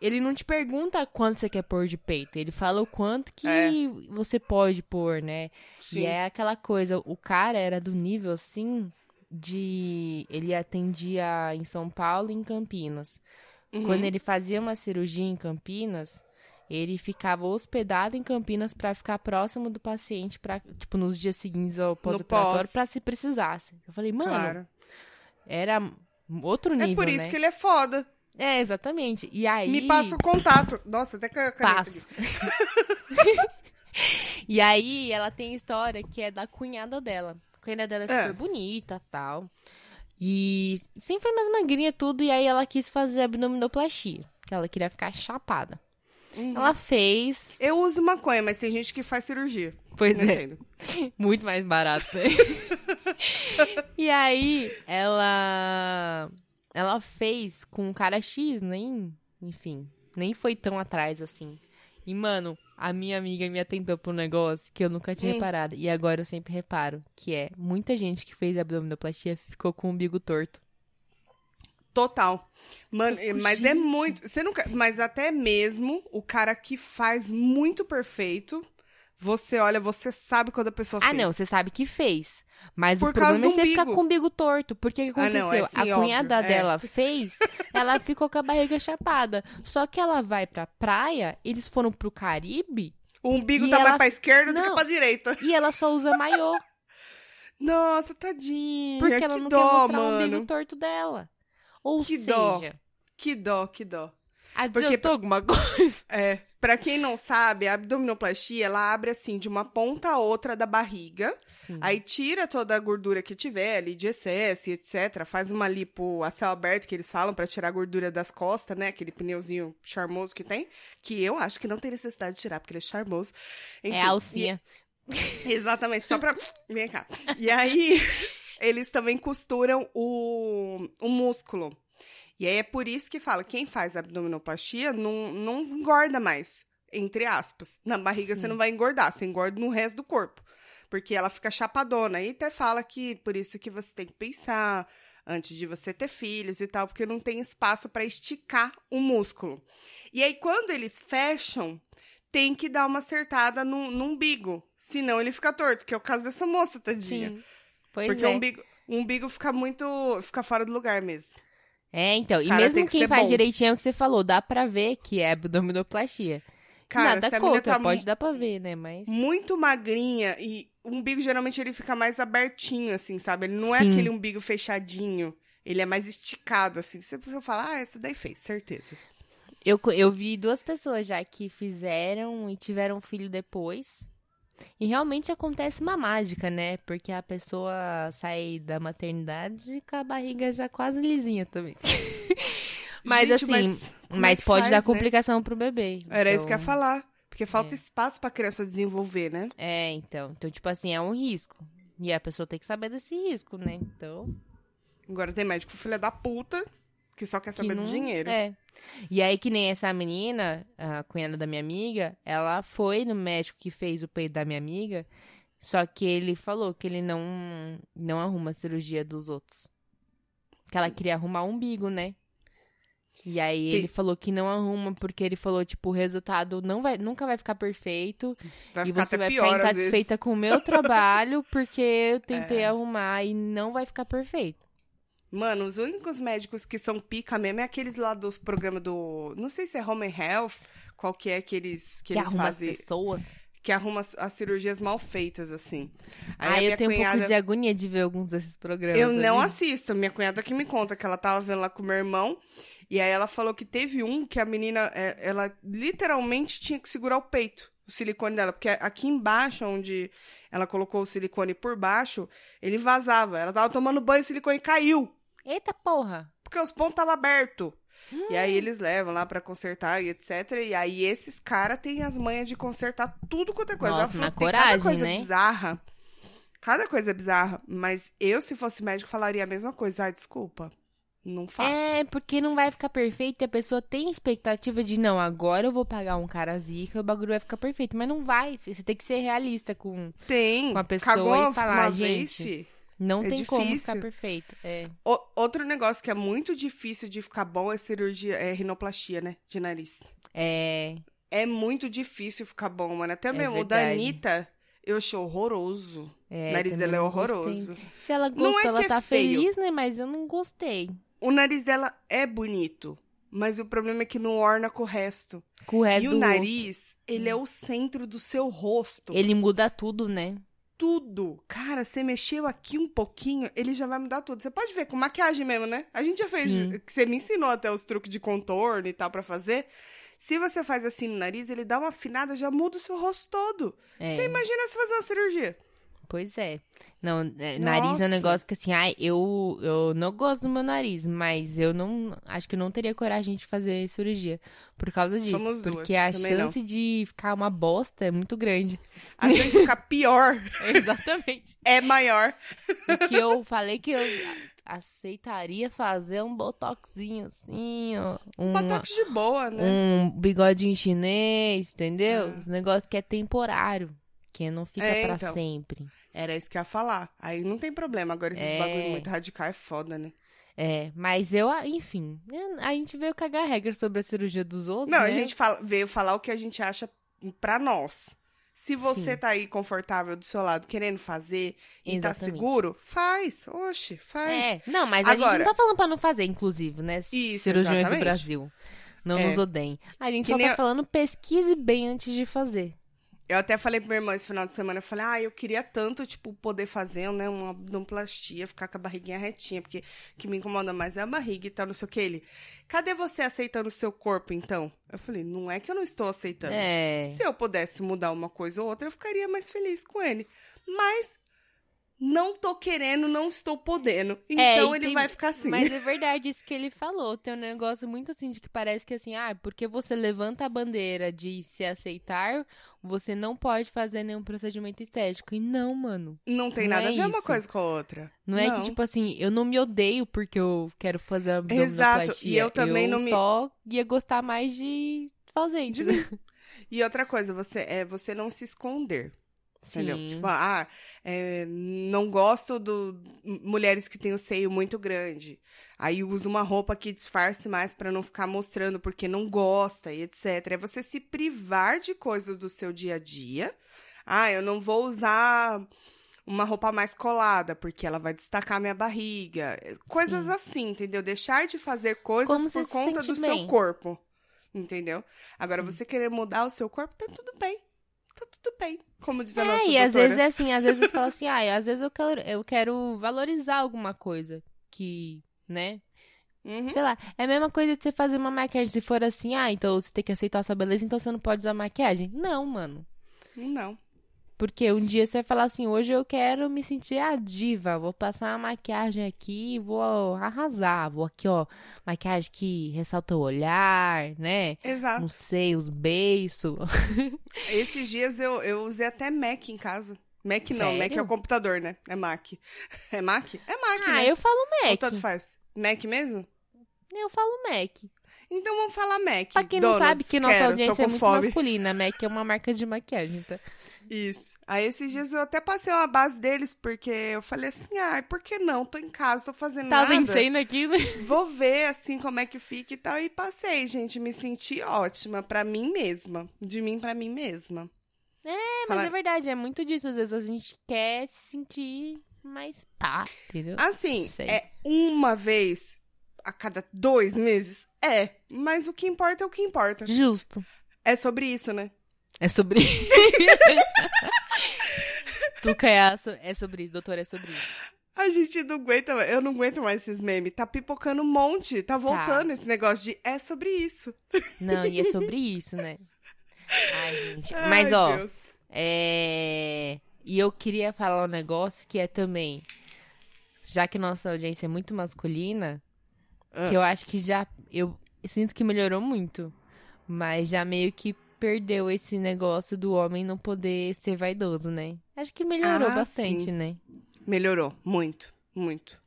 Ele não te pergunta quanto você quer pôr de peito, ele fala o quanto que É. você pode pôr, né? Sim. E é aquela coisa, o cara era do nível assim de. Ele atendia em São Paulo e em Campinas. Uhum. Quando ele fazia uma cirurgia em Campinas, ele ficava hospedado em Campinas pra ficar próximo do paciente, pra, tipo, nos dias seguintes ao pós-operatório, pós. pra se precisasse. Eu falei, mano, Claro. era outro nível, É por isso né? que ele é foda. É, exatamente. E aí... Me passa o contato. Nossa, até a caneta Passo. (laughs) e aí, ela tem história que é da cunhada dela. A cunhada dela é É. super bonita tal. E sempre foi mais magrinha tudo. E aí, ela quis fazer abdominoplastia. Que ela queria ficar chapada. Uhum. Ela fez. Eu uso maconha, mas tem gente que faz cirurgia. Pois é. entendo. (laughs) Muito mais barato. (laughs) e aí, ela. Ela fez com um cara X, nem. Enfim, nem foi tão atrás assim. E, mano, a minha amiga me atentou pra um negócio que eu nunca tinha Hum. reparado. E agora eu sempre reparo. Que é, muita gente que fez abdominoplastia ficou com o umbigo torto. Total. Mano, mas é gente. muito. Você nunca. Mas até mesmo o cara que faz muito perfeito, você olha, você sabe quando a pessoa Ah, fez. não, você sabe que fez. Mas Por o problema causa é você ficar com o umbigo torto. Porque o que Ah, aconteceu? não, é sim, a cunhada óbvio, é. dela (laughs) fez, ela ficou com a barriga chapada. Só que ela vai pra praia, eles foram pro Caribe, O umbigo tá mais ela- pra esquerda do que Não. pra direita. E ela só usa maiô. Nossa, tadinha. Porque que ela não dó, quer mostrar o mano. umbigo torto dela. Ou Que seja, dó. Que dó, que dó. adiantou alguma coisa? (laughs) É, pra quem não sabe, a abdominoplastia, ela abre assim, de uma ponta a outra da barriga. Sim. Aí tira toda a gordura que tiver ali de excesso etc. Faz uma lipo a céu aberto, que eles falam, pra tirar a gordura das costas, né? Aquele pneuzinho charmoso que tem. Que eu acho que não tem necessidade de tirar, porque ele é charmoso. Enfim, é a alcinha. e- (laughs) exatamente, só pra... (laughs) Vem cá. E aí, eles também costuram o, o músculo. E aí é por isso que fala, quem faz abdominoplastia não, não engorda mais, entre aspas. Na barriga Sim. você não vai engordar, você engorda no resto do corpo. Porque ela fica chapadona. E até fala que por isso que você tem que pensar antes de você ter filhos e tal, porque não tem espaço para esticar o músculo. E aí, quando eles fecham, tem que dar uma acertada no, no umbigo. Senão ele fica torto, que é o caso dessa moça, tadinha. Sim. Pois Porque é. o umbigo, o umbigo fica muito. fica fora do lugar mesmo. É, então. E Cara, mesmo que quem faz bom. direitinho é o que você falou, dá pra ver que é abdominoplastia. Cara, Nada contra, tá pode dar pra ver, né? Mas. muito magrinha e o umbigo geralmente ele fica mais abertinho, assim, sabe? Ele não é Sim. aquele umbigo fechadinho. Ele é mais esticado, assim. Você falar, ah, essa daí fez, certeza. Eu, eu vi duas pessoas já que fizeram e tiveram filho depois. E realmente acontece uma mágica, né? Porque a pessoa sai da maternidade com a barriga já quase lisinha também. (laughs) mas Gente, assim, mas mas, é que pode faz, dar né? complicação pro bebê. Era isso que eu ia Então, falar. Porque falta é. espaço pra criança desenvolver, né? É, então. Então, tipo assim, é um risco. E a pessoa tem que saber desse risco, né? Então. Agora tem médico filha da puta que só quer que saber não- do dinheiro. É. E aí, que nem essa menina, a cunhada da minha amiga, ela foi no médico que fez o peito da minha amiga, só que ele falou que ele não, não arruma a cirurgia dos outros. Que ela queria arrumar o umbigo, né? E aí ele falou que não arruma, porque ele falou, tipo, o resultado não vai, nunca vai ficar perfeito. Vai e ficar você vai pior, ficar insatisfeita com o meu trabalho, porque eu (laughs) tentei É. arrumar e não vai ficar perfeito. Mano, os únicos médicos que são pica mesmo é aqueles lá dos programas do. Não sei se é Home and Health, qual que é que eles, que Que, eles fazem. as pessoas. Que arruma as, as cirurgias mal feitas, assim. Aí ah, eu tenho um cunhada. pouco de agonia de ver alguns desses programas. Eu não sabia? assisto. Minha cunhada que me conta que ela tava vendo lá com o meu irmão. E aí ela falou que teve um que a menina, é, ela literalmente tinha que segurar o peito, o silicone dela. Porque aqui embaixo, onde ela colocou o silicone por baixo, ele vazava. Ela tava tomando banho e o silicone caiu. Eita porra! Porque os pontos estavam abertos. E Hum. aí eles levam lá pra consertar e etc. E aí esses caras têm as manhas de consertar tudo quanto é coisa. Nossa, falou coragem, cada coisa né? bizarra. Cada coisa bizarra. Mas eu, se fosse médico, falaria a mesma coisa. Ah, desculpa. Não faço. É, porque não vai ficar perfeito e a pessoa tem expectativa de, não, agora eu vou pagar um cara zica e o bagulho vai ficar perfeito. Mas não vai, você tem que ser realista com... Tem. Com a pessoa Cagou e falar, uma gente, vez. Não É tem como difícil. ficar perfeito. É. O- outro negócio que é muito difícil de ficar bom é cirurgia, é rinoplastia, né? De nariz. É, É muito difícil ficar bom, mano. Até É mesmo o da. Anitta, eu achei horroroso. é, o nariz dela é não gostei. horroroso. Se ela Não gostou, é ela é tá feliz, né? Mas eu não gostei. O nariz dela é bonito, mas o problema é que não orna com o resto. Com o resto e o nariz, ele é o centro do seu rosto. Ele muda tudo, né? Tudo. Cara, você mexeu aqui um pouquinho, ele já vai mudar tudo. Você pode ver com maquiagem mesmo, né? A gente já fez, Sim. que você me ensinou até os truques de contorno e tal pra fazer. Se você faz assim no nariz, ele dá uma afinada, já muda o seu rosto todo. É. Você imagina se fazer uma cirurgia. Pois é. Não, é, nariz é um negócio que assim, ai, eu, eu não gosto do meu nariz, mas eu não. Acho que eu não teria coragem de fazer cirurgia por causa disso. Somos duas, porque a também não. chance de ficar uma bosta é muito grande. A gente ficar pior (laughs) Exatamente. (laughs) é maior. o que eu falei que eu aceitaria fazer um botoxinho assim, ó. Um, Botox de boa, né? um bigodinho chinês, entendeu? Ah. Os negócios que é temporário. Que não fica É, pra então. sempre. Era isso que eu ia falar. Aí não tem problema. Agora esses É. bagulho muito radical é foda, né? É, mas eu, enfim, eu- a gente veio cagar regra sobre a cirurgia dos outros, Não, né? a gente fala- veio falar o que a gente acha pra nós. Se você Sim. tá aí confortável do seu lado, querendo fazer e tá seguro, faz. Oxe, faz. É, não, mas a gente Agora- não tá falando pra não fazer, inclusive, né? Isso, Cirurgiões exatamente. do Brasil. Não É. nos odeiem. A gente só nem tá falando pesquise bem antes de fazer. Eu até falei pra minha irmã esse final de semana, eu falei, ah, eu queria tanto, tipo, poder fazer, né, uma abdominoplastia, ficar com a barriguinha retinha, porque o que me incomoda mais é a barriga e tal, não sei o que. Ele, cadê você aceitando o seu corpo, então? Eu falei, não é que eu não estou aceitando. É. Se eu pudesse mudar uma coisa ou outra, eu ficaria mais feliz com ele. Mas não tô querendo, não estou podendo. É, Então e ele tem- vai ficar assim. Mas é (laughs) verdade isso que ele falou. Tem um negócio muito assim de que parece que assim, ah, porque você levanta a bandeira de se aceitar, você não pode fazer nenhum procedimento estético. E não, mano. Não tem Não nada é a ver uma isso. coisa com a outra. Não é que, tipo assim, eu não me odeio porque eu quero fazer a. Exato, e eu também não me- só ia gostar mais de fazer, De entendeu? E outra coisa, você é você não se esconder. Entendeu? Sim. Tipo, ah, é, não gosto do mulheres que têm o seio muito grande. Aí usa uma roupa que disfarce mais pra não ficar mostrando porque não gosta e etc. É você se privar de coisas do seu dia a dia. Ah, eu não vou usar uma roupa mais colada porque ela vai destacar minha barriga. Coisas Sim. assim, entendeu? Deixar de fazer coisas Como por se conta sente do seu bem. corpo. Entendeu? Agora, Sim. você querer mudar o seu corpo, tá tudo bem. Tá tudo bem. Como diz a É, nossa e às doutora. vezes é assim, às vezes fala assim, (laughs) ah, às vezes eu quero, eu quero valorizar alguma coisa que, né? Uhum. Sei lá, é a mesma coisa de você fazer uma maquiagem. Se for assim, ah, então você tem que aceitar a sua beleza, então você não pode usar maquiagem. Não, mano. Não. Porque um dia você vai falar assim, hoje eu quero me sentir a diva, vou passar uma maquiagem aqui e vou arrasar. Vou aqui, ó, maquiagem que ressalta o olhar, né? Exato. Não sei, os beiços. (laughs) Esses dias eu, eu usei até Mac em casa. Mac não, Mac é Sério? o computador, né? É Mac. É Mac? É Mac, Ah, né? eu falo Ou Mac. tanto faz? Mac mesmo? Eu falo Mac. Então vamos falar Mac. Pra quem não Donuts, sabe que nossa quero, audiência é muito fome. masculina, Mac é uma marca de maquiagem, tá? Isso. Aí esses dias eu até passei uma base deles, porque eu falei assim, ai, por que não? Tô em casa, tô fazendo Tá nada. vencendo aqui, né? (laughs) Vou ver, assim, como é que fica e tal. E passei, gente. Me senti ótima pra mim mesma. De mim pra mim mesma. É, mas é verdade, é muito disso. Às vezes a gente quer se sentir mais pá, entendeu? Assim, é uma vez a cada dois meses? É. Mas o que importa é o que importa. Justo. É sobre isso, né? É sobre (laughs) (laughs) Tuca é, é sobre isso, doutor, é sobre isso. A gente não aguenta, eu não aguento mais esses memes. Tá pipocando um monte, tá voltando esse negócio de é sobre isso. Não, e é sobre isso, né? Ai, gente. Ai, Mas, ó, Deus. É... E eu queria falar um negócio que é também, já que nossa audiência é muito masculina, Ah. que eu acho que já, eu sinto que melhorou muito, mas já meio que perdeu esse negócio do homem não poder ser vaidoso, né? Acho que melhorou Ah, bastante, sim. né? Melhorou, muito, muito.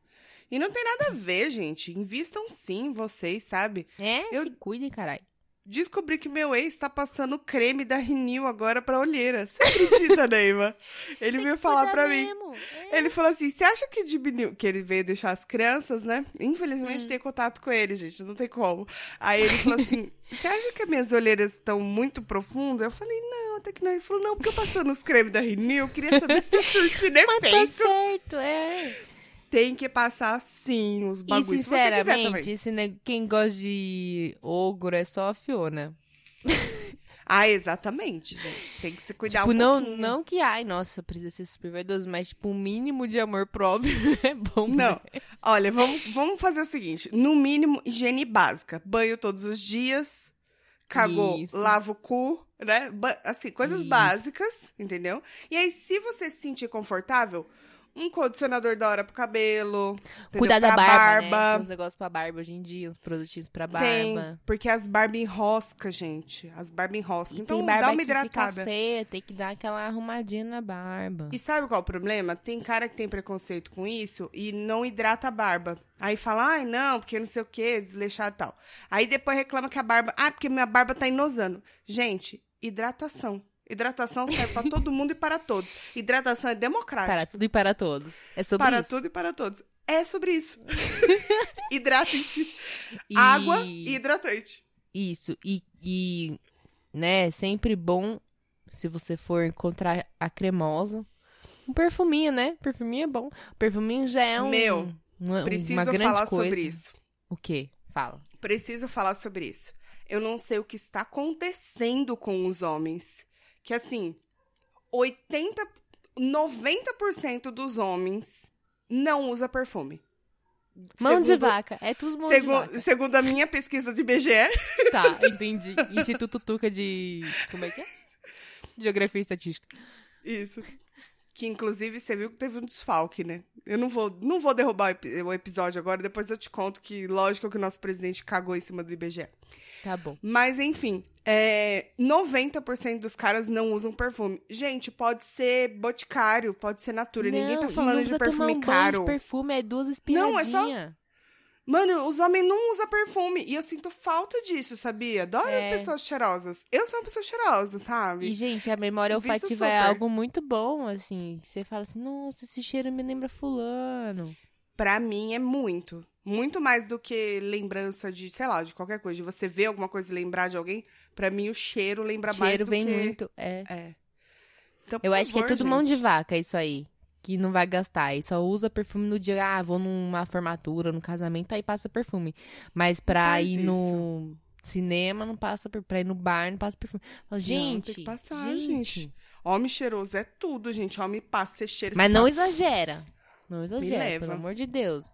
E não tem nada a ver, gente. Invistam sim vocês, sabe? É, Eu- se cuidem, caralho. Descobri que meu ex tá passando creme da Renew agora pra olheira. Você acredita, (laughs) Neyma? Ele Tem veio falar pra mim. é. Ele falou assim: você acha que diminuiu? Que ele veio deixar as crianças, né? Infelizmente Hum. tem contato com ele, gente, não tem como. Aí ele falou assim: (laughs) você acha que as minhas olheiras estão muito profundas? Eu falei: não, até que não. Ele falou: não, porque eu passando os cremes da Renew, eu queria saber se tá surtindo Mas tá efeito. certo, é. Tem que passar sim os E bagulhos. Se você quiser sinceramente, ne- quem gosta de ogro é só a Fiona. (laughs) Ah, exatamente, gente. Tem que se cuidar tipo, um não, pouquinho. não que, ai, nossa, precisa ser super vaidoso, mas, tipo, um mínimo de amor próprio (laughs) é bom. Não. né? Olha, vamos, vamos fazer o seguinte: no mínimo, higiene básica. Banho todos os dias. Cagou, Isso. lava o cu, né? Ba- Assim, coisas Isso. básicas, entendeu? E aí, se você se sentir confortável, um condicionador da hora pro cabelo. entendeu? Cuidar da Pra barba, né? barba. Tem uns negócios pra barba hoje em dia, uns produtinhos pra Tem, barba. porque as barbas enroscam, gente. As barbas enroscam. E Então, tem dá uma que fica hidratada. feia, tem que dar aquela arrumadinha na barba. E sabe qual é o problema? Tem cara que tem preconceito com isso e não hidrata a barba. Aí fala, ai, não, porque não sei o que, desleixado e tal. Aí depois reclama que a barba, ah, porque minha barba tá enosando. Gente, hidratação. Hidratação serve pra todo mundo e para todos. Hidratação é democrática. Para tudo e para todos. É sobre para isso. tudo e para todos. É sobre isso. (laughs) Hidratem-se. E- Água e hidratante. Isso. E, e, né, sempre bom se você for encontrar a cremosa. Um perfuminho, né? Perfuminho é bom. Perfuminho já é um. Meu, uma, Preciso uma grande falar coisa. sobre isso. O quê? Fala. Preciso falar sobre isso. Eu não sei o que está acontecendo com os homens. Que assim, 80, 90% dos homens não usa perfume. Mão de Segundo- vaca. É tudo mão de Segu- vaca. segundo a minha pesquisa de BGE, (laughs) Tá, (laughs) entendi. Instituto Tuca de. Como é que é? Geografia e Estatística. Isso. Que inclusive você viu que teve um desfalque, né? Eu não vou, não vou derrubar o epi- o episódio agora, depois eu te conto que, lógico que o nosso presidente cagou em cima do IBGE. Tá bom. Mas, enfim, é, 90% dos caras não usam perfume. Gente, pode ser boticário, pode ser natura. Ninguém Não, tá e falando não de perfume um caro. de perfume, é duas Não, espirradinhas. é só- Mano, os homens não usam perfume. E eu sinto falta disso, sabia? Adoro É. pessoas cheirosas. Eu sou uma pessoa cheirosa, sabe? E, gente, a memória olfativa é algo muito bom, assim. Você fala assim, nossa, esse cheiro me lembra fulano. Pra mim é muito. Muito mais do que lembrança de, sei lá, de qualquer coisa. De você ver alguma coisa e lembrar de alguém. Pra mim, o cheiro lembra mais cheiro do vem que... muito, é. É. Então, Eu por acho que é favor, tudo mão de gente. vaca, isso aí. Que não vai gastar. E só usa perfume no dia, ah, vou numa formatura, no casamento, aí passa perfume. Mas pra ir no cinema, não passa per- Pra ir no bar, não passa perfume. Fala, gente, tem que passar, gente. gente. Homem cheiroso é tudo, gente. Homem passa, você cheira. Mas não fala, exagera. Não exagera, pelo amor de Deus.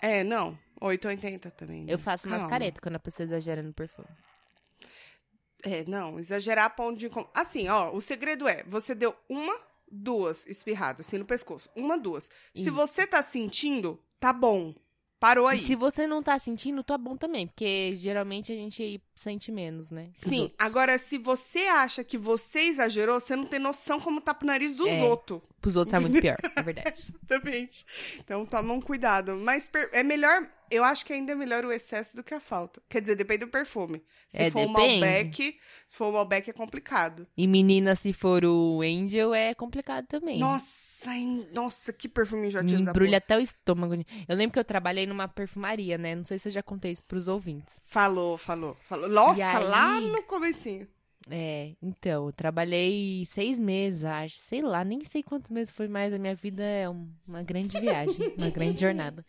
É, não. 880 também. né? Eu faço Calma. caretas quando a pessoa exagera no perfume. É, não. Exagerar a ponto de... Assim, ó. O segredo é, você deu uma, duas espirradas, assim, no pescoço. Uma, duas. Se Isso. você tá sentindo, tá bom. Parou aí. E se você não tá sentindo, tá bom também. Porque geralmente a gente sente menos, né? Sim, outros. agora se você acha que você exagerou, você não tem noção como tá pro nariz dos É. outros. Pros outros é muito pior, é verdade. (laughs) Exatamente. Então toma um cuidado. Mas é melhor, eu acho que ainda é melhor o excesso do que a falta. Quer dizer, depende do perfume. Se É, for o depende. Malbec, se for o Malbec é complicado. E menina, se for o Angel, é complicado também. Nossa, hein? nossa, que perfume enjoativo Me da embrulha até o estômago. Eu lembro que eu trabalhei numa perfumaria, né? Não sei se eu já contei isso pros ouvintes. Falou, falou, falou. Nossa, aí? lá no comecinho. É, então, eu trabalhei seis meses, acho. Sei lá, nem sei quantos meses foi mais. A minha vida é um- uma grande viagem, (laughs) uma grande jornada.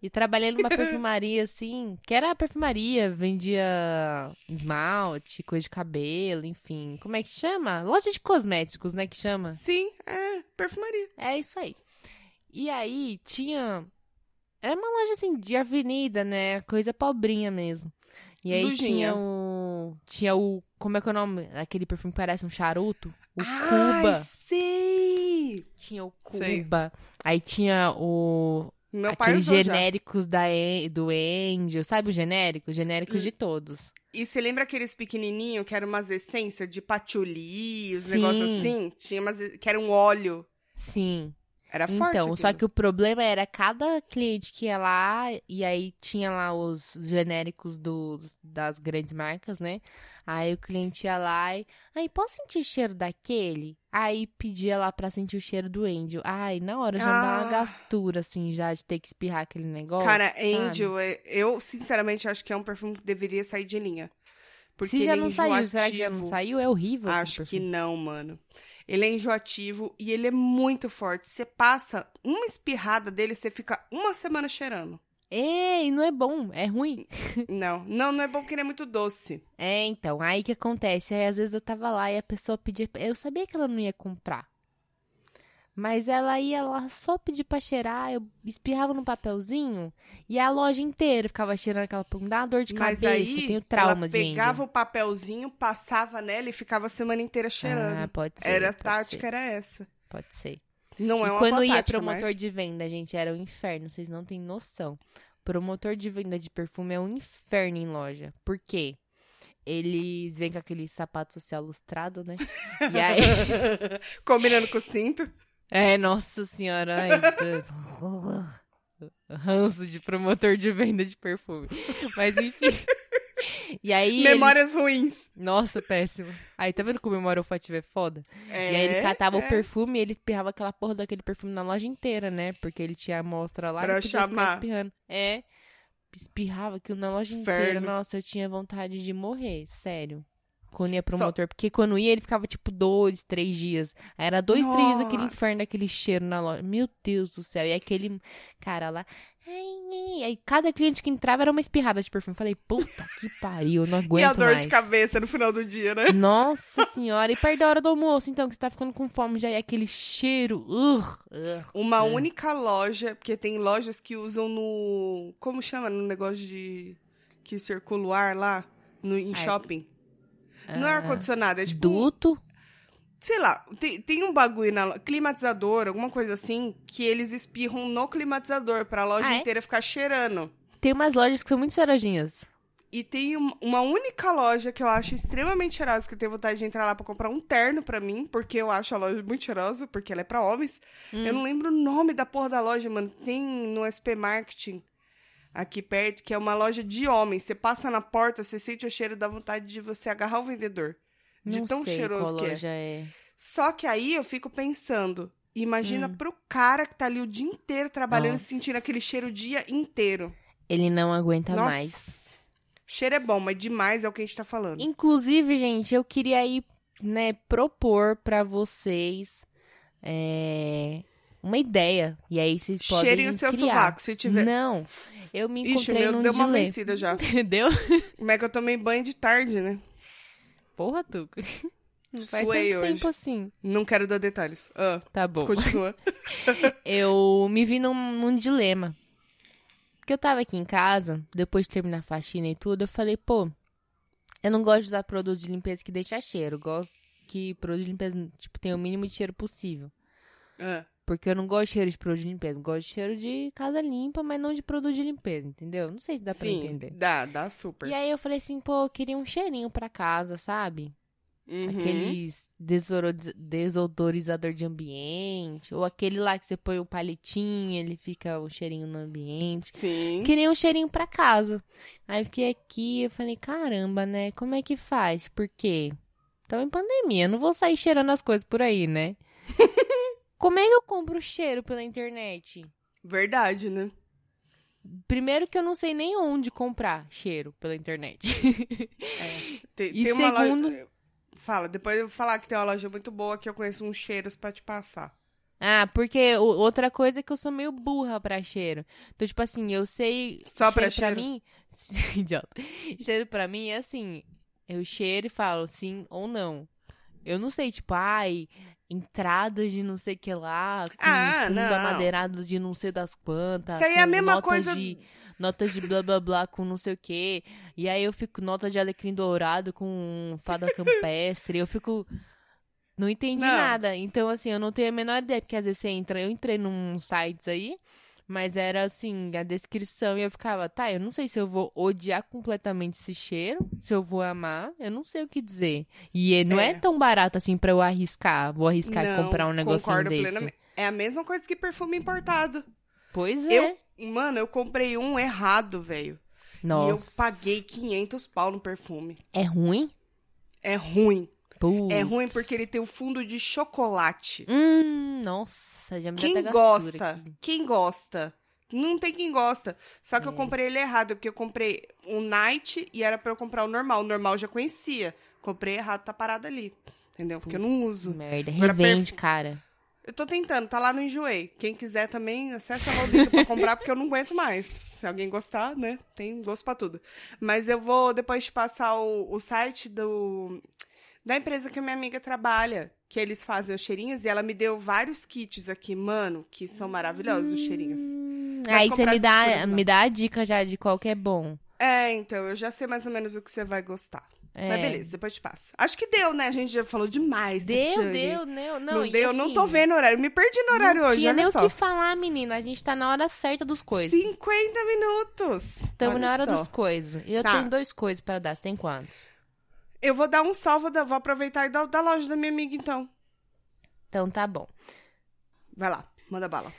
E trabalhei numa perfumaria, assim, que era a perfumaria, vendia esmalte, coisa de cabelo, enfim. Como é que chama? Loja de cosméticos, né, que chama? Sim, é perfumaria. É isso aí. E aí tinha. Era uma loja assim de avenida, né? Coisa pobrinha mesmo. E aí Lujinha. tinha o. Tinha o. Como é que é o nome? Aquele perfume que parece um charuto? O Ai, Cuba. sei! Tinha o Sei. Cuba. Aí tinha o. Meu pai aqueles já. genéricos da, do Angel. Sabe o genérico? Genéricos de todos. E você lembra aqueles pequenininhos que eram umas essências de patchouli, os Sim. negócios assim? Tinha umas que era um óleo. Sim. Era forte Então, só aquilo. que o problema era cada cliente que ia lá, e aí tinha lá os genéricos dos, das grandes marcas, né? Aí o cliente ia lá e. Aí, posso sentir o cheiro daquele? Aí pedia lá pra sentir o cheiro do Angel. Ai, na hora já dá uma Ah. gastura, assim, já de ter que espirrar aquele negócio. Cara, sabe? Angel, é- eu sinceramente acho que é um perfume que deveria sair de linha. Porque Se já ele é não saiu, será que já não saiu? É horrível. Acho que não, mano. Ele é enjoativo e ele é muito forte. Você passa uma espirrada dele, você fica uma semana cheirando. Ei, não é bom, é ruim. (laughs) Não, não, não é bom porque ele é muito doce. É, então, aí que acontece? Aí às vezes eu tava lá e a pessoa pedia. Eu sabia que ela não ia comprar. Mas ela ia lá só pedir pra cheirar, eu espirrava no papelzinho e a loja inteira ficava cheirando aquela. Me dá uma dor de Mas cabeça, aí, eu tenho trauma ela de pegava o papelzinho, passava nela e ficava a semana inteira cheirando. Ah, pode ser. era a pode tática, ser, era essa. pode ser. Não é e uma quando boa ia tática, promotor mas... de venda, gente, era um inferno, vocês não têm noção. Promotor de venda de perfume é um inferno em loja. Por quê? Eles vêm com aquele sapato social lustrado, né? (laughs) E aí. Combinando com o cinto. É, nossa senhora. Ai. Ranço de promotor de venda de perfume. Mas enfim. E aí. ele- Memórias ruins. Nossa, péssimo. Aí, tá vendo como memória olfativa é foda? É, e aí ele catava é. o perfume e ele espirrava aquela porra daquele perfume na loja inteira, né? Porque ele tinha a amostra lá Pra e chamar. espirrando. É. Espirrava aquilo na loja inteira. Nossa, eu tinha vontade de morrer, sério. Quando ia pro Só- motor. Porque quando ia, ele ficava tipo dois, três dias. Aí era dois, três dias daquele Nossa. inferno, daquele cheiro na loja. Meu Deus do céu. E aquele cara lá. Ai, ai. Aí cada cliente que entrava era uma espirrada de perfume. Falei, puta que pariu, não aguento (laughs) E a dor mais. de cabeça no final do dia, né? Nossa (laughs) senhora. E perto da hora do almoço, então, que você tá ficando com fome já. E aquele cheiro. Uma única loja, porque tem lojas que usam no. Como chama? No negócio de. Que circula o ar lá? No, em Ar- shopping. Não é Ah, ar-condicionado, é tipo. Duto? Sei lá, tem, tem um bagulho na climatizador, alguma coisa assim, que eles espirram no climatizador pra loja Ah, é? inteira ficar cheirando. Tem umas lojas que são muito ceradinhas. E tem um- uma única loja que eu acho extremamente cheirosa, que eu tenho vontade de entrar lá pra comprar um terno pra mim, porque eu acho a loja muito cheirosa, porque ela é pra homens. Hum. Eu não lembro o nome da porra da loja, mano. Tem no SP Marketing, aqui perto, que é uma loja de homens. Você passa na porta, você sente o cheiro, dá vontade de você agarrar o vendedor. De não tão sei cheiroso qual que é. loja é. Só que aí eu fico pensando, imagina Hum. pro cara que tá ali o dia inteiro trabalhando Nossa. e sentindo aquele cheiro o dia inteiro. Ele não aguenta Nossa. mais. Cheiro é bom, mas demais é o que a gente tá falando. Inclusive, gente, eu queria aí, né, propor pra vocês é, uma ideia. E aí vocês podem Cheirem o seu criar. sovaco, se tiver. Não. Eu me Ixi, encontrei meu num deu uma vencida já. (laughs) Entendeu? Como é que eu tomei banho de tarde, né? Porra, Tuco. Não (laughs) faz Suei tanto hoje. tempo assim. Não quero dar detalhes. Ah, Tá bom. continua. (laughs) eu me vi num, num dilema. Porque eu tava aqui em casa, depois de terminar a faxina e tudo, eu falei, pô, eu não gosto de usar produto de limpeza que deixa cheiro. Eu gosto que produto de limpeza, tipo, tenha o mínimo de cheiro possível. Ah, Porque eu não gosto de cheiro de produto de limpeza. Eu gosto de cheiro de casa limpa, mas não de produto de limpeza, entendeu? Não sei se dá pra sim, entender. dá, dá super. E aí eu falei assim, pô, eu queria um cheirinho pra casa, sabe? Uhum. Aqueles desodorizador de ambiente. Ou aquele lá que você põe o palitinho, ele fica o cheirinho no ambiente. Sim. Queria um cheirinho pra casa. Aí eu fiquei aqui, eu falei, caramba, né? Como é que faz? Por quê? Estamos em pandemia, eu não vou sair cheirando as coisas por aí, né? Como é que eu compro cheiro pela internet? Verdade, né? Primeiro que eu não sei nem onde comprar cheiro pela internet. (laughs) Tem, E tem uma segundo- loja. Fala, depois eu vou falar que tem uma loja muito boa que eu conheço uns cheiros pra te passar. ah, porque outra coisa é que eu sou meio burra pra cheiro. Então, tipo assim, eu sei. Só pra cheiro cheiro? mim. (laughs) Idiota. Cheiro pra mim é assim. Eu cheiro e falo sim ou não. Eu não sei, tipo, ai, entradas de não sei o que lá, com Ah, fundo não. amadeirado de não sei das quantas. Isso aí é a mesma notas coisa- De, notas de blá blá blá com não sei o que. E aí eu fico nota de alecrim dourado com fada campestre. eu fico. Não entendi Não. nada. Então, assim, eu não tenho a menor ideia, porque às vezes você entra. Eu entrei num sites aí, mas era assim, a descrição, e eu ficava, tá, eu não sei se eu vou odiar completamente esse cheiro, se eu vou amar, eu não sei o que dizer. E não é, É. tão barato assim pra eu arriscar. Vou arriscar e Não, comprar um negocinho desse. plenamente. É a mesma coisa que perfume importado. Pois é. Eu, mano, eu comprei um errado, velho. Nossa. E eu paguei 500 pau no perfume. É ruim? É ruim. Putz. É ruim porque ele tem o fundo de chocolate. Hum, nossa, já me Quem gosta? aqui. Quem gosta? Não tem quem gosta. Só que eu É. comprei ele errado, porque eu comprei o Night e era pra eu comprar o normal. O normal eu já conhecia. Comprei errado, tá parado ali. Entendeu? Porque eu não uso. Merda, revende, perfu- cara. Eu tô tentando, tá lá no Enjoei. Quem quiser também, acessa lá o vídeo pra comprar, porque eu não aguento mais. Se alguém gostar, né? Tem gosto pra tudo. Mas eu vou depois te passar o, o site do da empresa que a minha amiga trabalha, que eles fazem os cheirinhos, e ela me deu vários kits aqui, mano, que são maravilhosos os cheirinhos. Mas Aí você me dá, não. me dá a dica já de qual que é bom. É, então, eu já sei mais ou menos o que você vai gostar. É. Mas beleza, depois te passo. Acho que deu, né? A gente já falou demais. Deu, Tatiane. deu, deu. Não, Não, deu, não assim, tô vendo o horário. Me perdi no horário não hoje, tinha nem o que falar, menina. A gente tá na hora certa dos coisas. 50 minutos. Estamos na hora só. dos coisas. E eu Tá. tenho dois coisas pra dar. Você tem quantos? Eu vou dar um salvo, da, vou aproveitar e dar da loja da minha amiga, então. Então tá bom. Vai lá, manda bala.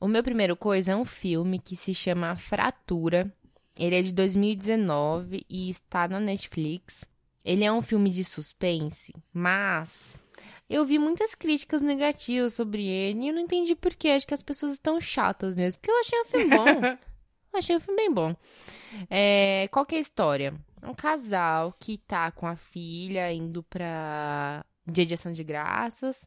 O meu primeiro coisa é um filme que se chama Fratura. Ele é de 2019 e está na Netflix. Ele é um filme de suspense, mas eu vi muitas críticas negativas sobre ele e eu não entendi por quê. Acho que as pessoas estão chatas mesmo. Porque eu achei o filme bom. (laughs) Achei o filme bem bom. É, qual que é a história? É um casal que tá com a filha indo pra dia de ação de graças.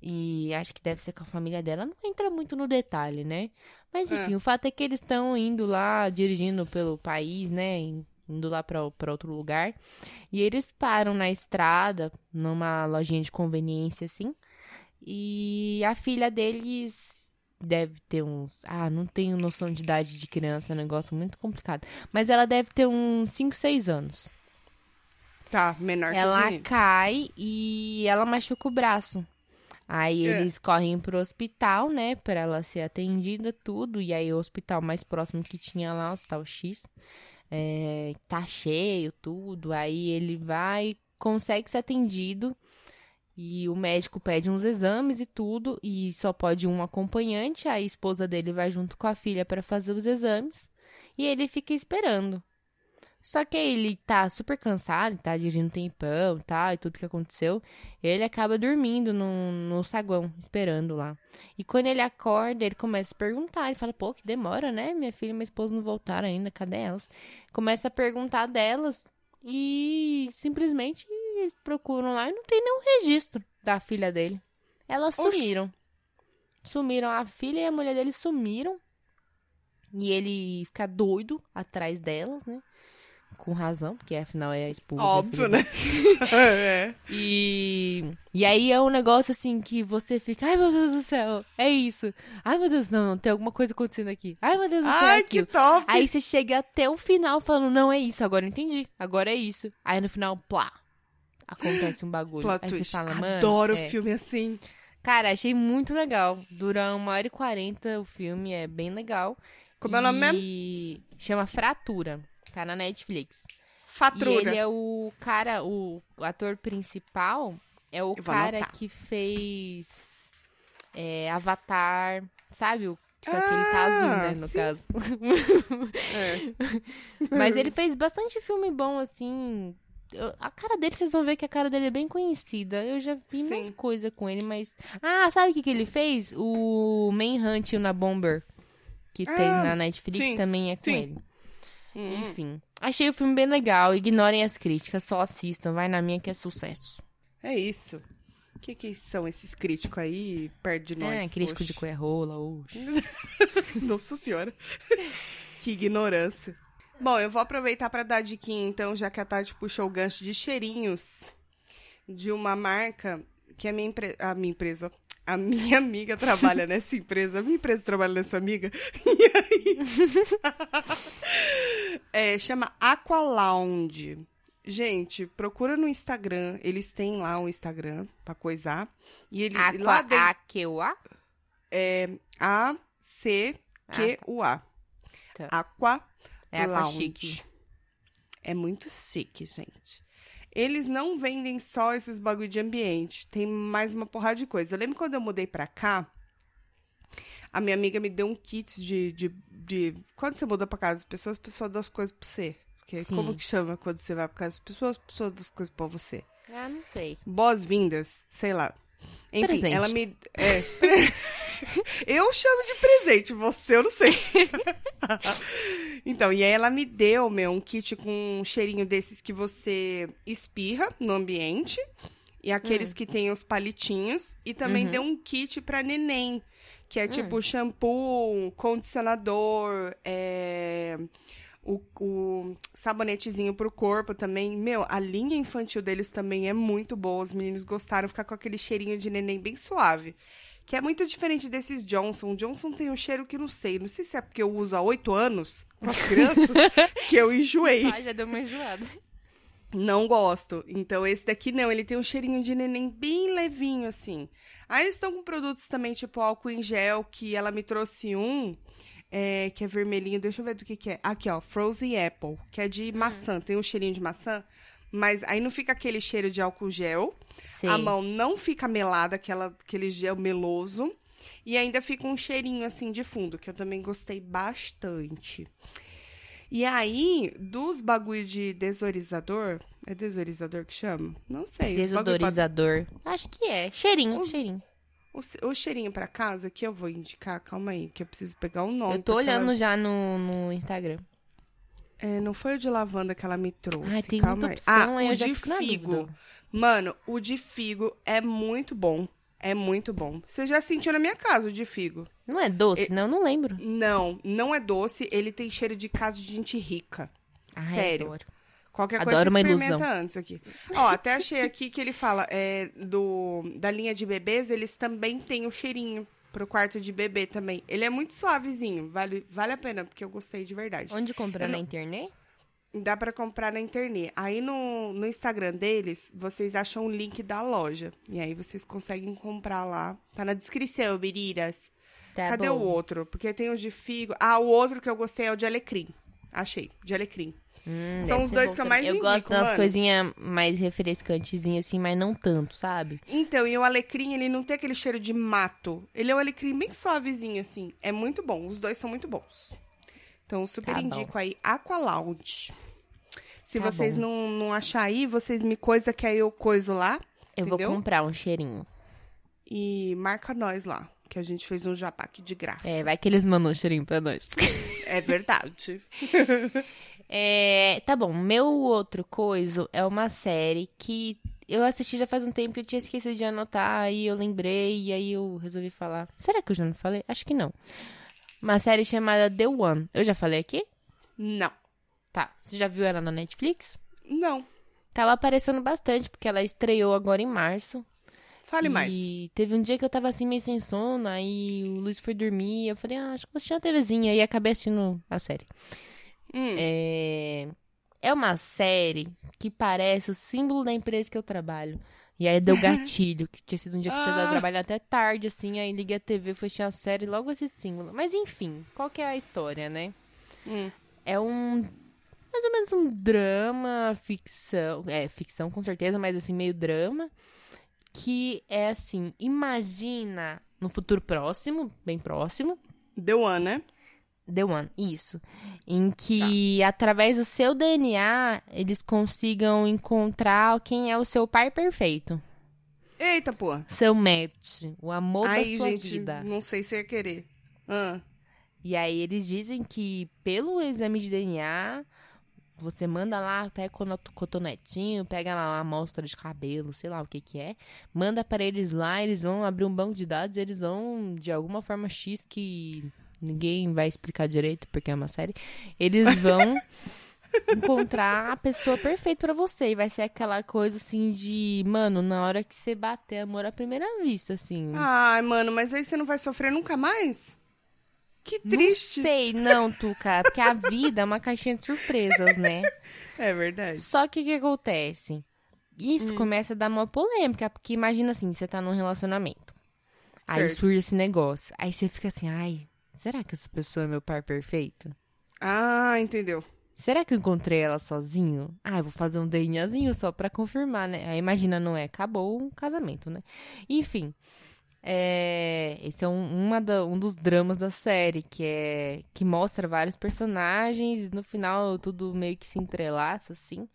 E acho que deve ser com a família dela. Não entra muito no detalhe, né? Mas É. enfim, o fato é que eles estão indo lá, dirigindo pelo país, né? Indo lá pra, pra outro lugar. E eles param na estrada, numa lojinha de conveniência, assim. E a filha deles deve ter uns. Ah, não tenho noção de idade de criança, é um negócio muito complicado. Mas ela deve ter uns 5, 6 anos. Tá, menor que os Ela cai e ela machuca o braço. Aí É. eles correm pro hospital, né, pra ela ser atendida, tudo. E aí o hospital mais próximo que tinha lá, o hospital X, é, tá cheio, tudo. Aí ele vai, consegue ser atendido. E o médico pede uns exames e tudo. E só pode um acompanhante. A esposa dele vai junto com a filha pra fazer os exames. E ele fica esperando. Só que ele tá super cansado, tá dirigindo tempão tal, e tudo que aconteceu. Ele acaba dormindo no, no saguão, esperando lá. E quando ele acorda, ele começa a perguntar. Ele fala, pô, que demora, né? Minha filha e minha esposa não voltaram ainda, cadê elas? Começa a perguntar delas e simplesmente eles procuram lá e não tem nenhum registro da filha dele. Elas Oxi. sumiram. Sumiram, a filha e a mulher dele sumiram. E ele fica doido atrás delas, né? Com razão, porque afinal é a esposa. Óbvio, né? é. (laughs) (laughs) e, e aí é um negócio assim que você fica, ai meu Deus do céu, é isso. Ai meu Deus, não, tem alguma coisa acontecendo aqui. Ai meu Deus do céu, é Ai, que aquilo. top! Aí você chega até o final falando, não é isso, agora entendi, agora é isso. Aí no final, plá, acontece um bagulho. Plot aí você twist. fala, mano. Adoro é. filme assim. Cara, achei muito legal. Dura uma hora e quarenta o filme, é bem legal. Como é o nome mesmo? E chama Fratura. Tá na Netflix. E Fatrura. ele é o cara, o ator principal é o cara anotar. que fez é, Avatar, sabe? Só que ele tá Ah, azul, né, no sim. caso. (laughs) É. (laughs) Mas ele fez bastante filme bom, assim. Eu- a cara dele, vocês vão ver que a cara dele é bem conhecida. Eu já vi mais Sim. coisa com ele, mas. Ah, sabe o que, que ele fez? O Manhunt na Bomber, que tem Ah, na Netflix, sim, também é com sim. ele. Hum. Enfim. Achei o filme bem legal. Ignorem as críticas, só assistam. Vai na minha que é sucesso. É isso. O que, que são esses críticos aí perto de nós? é, crítico de Oxe. coerrola, oxe. (laughs) Nossa senhora. (laughs) que ignorância. Bom, eu vou aproveitar para dar a diquinha, então, já que a Tati puxou o gancho de cheirinhos de uma marca que a minha, empre... a minha empresa, a minha amiga trabalha (laughs) nessa empresa, a minha empresa trabalha nessa amiga, e (laughs) aí... é, chama Aqua Lounge. Gente, procura no Instagram, eles têm lá um Instagram pra coisar. E ele lá Aqua, dentro Aqueua? é A-C-Q-U-A. Tá. Aqua É Lounge. chique. É muito chique, gente. Eles não vendem só esses bagulho de ambiente. Tem mais uma porrada de coisa. Eu lembro quando eu mudei pra cá, a minha amiga me deu um kit de. de, de- Quando você muda pra casa das pessoas, as pessoas dão as coisas pra você. Porque Sim. como que chama quando você vai pra casa das pessoas, as pessoas dão as coisas pra você. Ah, não sei. Boas-vindas, sei lá. Enfim, Presente. ela me. É. (laughs) eu chamo de presente, você eu não sei. (laughs) então, e aí ela me deu, meu, um kit com um cheirinho desses que você espirra no ambiente. E aqueles que tem os palitinhos. E também Uhum. deu um kit pra neném. Que é tipo shampoo, condicionador, é, o, o sabonetezinho pro corpo também. Meu, a linha infantil deles também é muito boa. Os meninos gostaram, ficar com aquele cheirinho de neném bem suave. Que é muito diferente desses Johnson. O Johnson tem um cheiro que não sei. Não sei se é porque eu uso há oito anos com as crianças (laughs) que eu enjoei. Ah, já deu uma enjoada. Não gosto. Então, esse daqui não. Ele tem um cheirinho de neném bem levinho, assim. Aí eles estão com produtos também, tipo álcool em gel, que ela me trouxe um, é, que é vermelhinho. Deixa eu ver do que que é. Aqui, ó. Frozen Apple, que é de maçã. Tem um cheirinho de maçã. Mas aí não fica aquele cheiro de álcool gel. Sei. A mão não fica melada, aquela, aquele gel meloso. E ainda fica um cheirinho, assim, de fundo, que eu também gostei bastante. E aí, dos bagulho de desodorizador... É desodorizador que chama? Não sei. bagulho pra- Desodorizador. Acho que é. Cheirinho, Os- cheirinho. O, o cheirinho pra casa que eu vou indicar, calma aí, que eu preciso pegar o nome. Eu tô porque ela- olhando já no, no Instagram. É, não foi o de lavanda que ela me trouxe. Ai, tem calma muita aí. opção, ah, aí o de figo. Mano, o de figo é muito bom. É muito bom. Você já sentiu na minha casa o de figo? Não é doce? Não, eu não lembro. Não, não é doce. Ele tem cheiro de casa de gente rica. Ai, Sério. adoro. Qualquer Adoro coisa uma você experimenta ilusão. antes aqui. Ó, até achei aqui que ele fala é, do, da linha de bebês, eles também têm o cheirinho pro quarto de bebê também. Ele é muito suavezinho, vale, vale a pena, porque eu gostei de verdade. Onde comprar Eu na não- internet? Dá pra comprar na internet. Aí no, no Instagram deles, vocês acham o link da loja. E aí vocês conseguem comprar lá. Tá na descrição, meninas. Tá Cadê bom. o outro? Porque tem o de figo. Ah, o outro que eu gostei é o de alecrim. Achei, de alecrim. Hum, São os dois bom que eu mais Eu indico, gosto das coisinhas mais refrescantezinhas, assim, mas não tanto, sabe? Então, e o alecrim, ele não tem aquele cheiro de mato. Ele é um alecrim bem suavezinho, assim. É muito bom. Os dois são muito bons. Então, super Tá bom. indico aí Aqualoud. Se Tá vocês bom. não, não achar aí, vocês me coisa que aí eu coiso lá. Eu entendeu? vou comprar um cheirinho. E marca nós lá. Que a gente fez um jabá aqui de graça. É, vai que eles mandam um cheirinho pra nós. É verdade. (laughs) É, tá bom, meu outro coisa é uma série que eu assisti já faz um tempo e eu tinha esquecido de anotar, aí eu lembrei e aí eu resolvi falar. Será que eu já não falei? Acho que não. Uma série chamada The One. Eu já falei aqui? não. Tá. Você já viu ela na Netflix? Não. Tava aparecendo bastante, porque ela estreou agora em março. Fale e mais. teve um dia que eu tava assim meio sem sono, aí o Luiz foi dormir, eu falei, ah, acho que vou assistir uma TVzinha, e acabei assistindo a série. Hum. É... é uma série que parece o símbolo da empresa que eu trabalho. E aí deu gatilho, que tinha sido um dia que eu tinha Ah. trabalho até tarde, assim, aí liguei a TV, assistir a série, logo esse símbolo. Mas enfim, qual que é a história, né? Hum. É um. Mais ou menos um drama, ficção. É, ficção com certeza, mas assim, meio drama. Que é assim: imagina no futuro próximo, bem próximo, The One, né? The One, isso. Em que, através do seu DNA, eles consigam encontrar quem é o seu par perfeito. Eita, pô. Seu match, o amor Aí, da sua gente, vida. não sei se ia querer. Ah. E aí eles dizem que pelo exame de DNA, você manda lá, pega o cotonetinho, pega lá uma amostra de cabelo, sei lá o que que é, manda para eles lá, eles vão abrir um banco de dados, eles vão, de alguma forma X que ninguém vai explicar direito, porque é uma série, eles vão (laughs) encontrar a pessoa perfeita pra você. E vai ser aquela coisa assim de, mano, na hora que você bater amor à primeira vista, assim. Ai, mano, mas aí você não vai sofrer nunca mais? Que triste. Não sei, não, Tuca, porque a vida é uma caixinha de surpresas, né? (laughs) É verdade. Só que o que acontece? Isso Hum. começa a dar uma polêmica, porque imagina assim, você tá num relacionamento. Aí Certo. surge esse negócio. Aí você fica assim, ai, será que essa pessoa é meu par perfeito? Ah, entendeu. Será que eu encontrei ela sozinho? Ah, eu vou fazer um DNAzinho só pra confirmar, né? Aí imagina, não é? Acabou o casamento, né? Enfim, é, esse é um, uma da- um dos dramas da série, que é que mostra vários personagens, e no final tudo meio que se entrelaça, assim.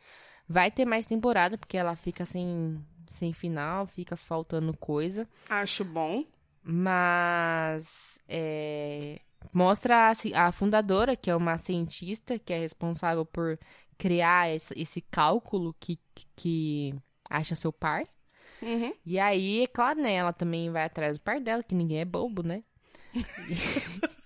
Vai ter mais temporada, porque ela fica sem, sem final, fica faltando coisa. Acho bom. Mas é, mostra a, a fundadora, que é uma cientista, que é responsável por criar esse, esse cálculo que, que acha seu par. Uhum. E aí, é claro, né? Ela também vai atrás do par dela, que ninguém é bobo, né? (laughs)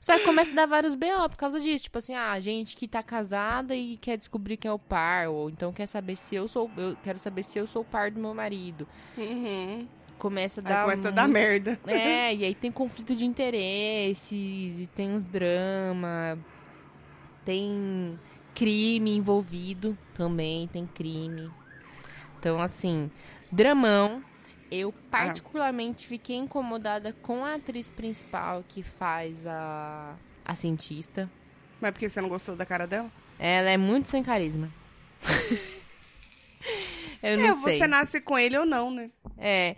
Só que começa a dar vários BO por causa disso. Tipo assim, ah, gente que tá casada e quer descobrir quem é o par. Ou então quer saber se eu sou. Eu quero saber se eu sou o par do meu marido. Uhum. Começa a Aí dar. começa a dar merda. (laughs) É, e aí tem conflito de interesses, e tem uns drama, tem crime envolvido também, tem crime. Então, assim, dramão. Eu particularmente fiquei incomodada com a atriz principal que faz a, a cientista. Mas porque você não gostou da cara dela? Ela é muito sem carisma. (laughs) Eu não é, sei. você nasce com ele ou não, né? É,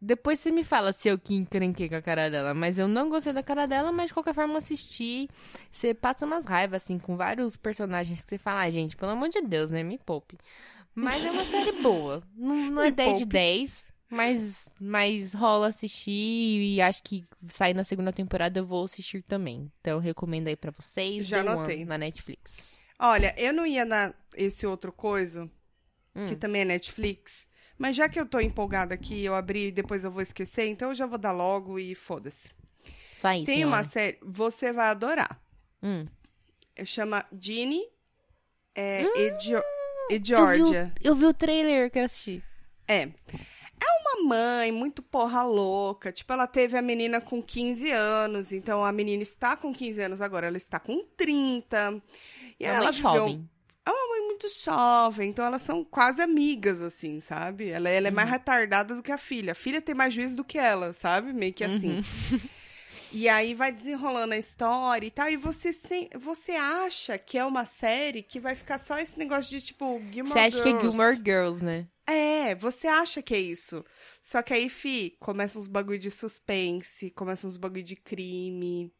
depois você me fala se eu que encrenquei com a cara dela, mas eu não gostei da cara dela, mas de qualquer forma assisti. Você passa umas raivas, assim, com vários personagens que você fala, ah, gente, pelo amor de Deus, né? Me poupe. Mas é uma série boa. Não, não é Me 10 de poupe. 10, Mas, mas rola assistir e acho que sair na segunda temporada eu vou assistir também. Então recomendo aí pra vocês. Já anotei. Na Netflix. Olha, eu não ia na esse outro coisa, Hum. que também é Netflix. Mas já que eu tô empolgada aqui, eu abri e depois eu vou esquecer, então eu já vou dar logo e foda-se. Só aí, Tem senhora. uma série, você vai adorar. Hum. Chama Ginny é, e, Jo- e Eu vi, Georgia. eu vi o trailer que eu assisti. É. É uma mãe muito porra louca. Tipo, ela teve a menina com 15 anos, então a menina está com 15 anos agora, ela está com 30. E É ela viveu jovem. É uma muito jovem, então elas são quase amigas, assim, sabe? Ela, ela é mais retardada do que a filha. A filha tem mais juízo do que ela, sabe? Meio que assim. (laughs) E aí vai desenrolando a história e tal, e você, sem, você acha que é uma série que vai ficar só esse negócio de, tipo, Gilmore Você acha que é Girls. Gilmore Girls, né? É, você acha que é isso. Só que aí, fi, começa uns bagulho de suspense, começa uns bagulho de crime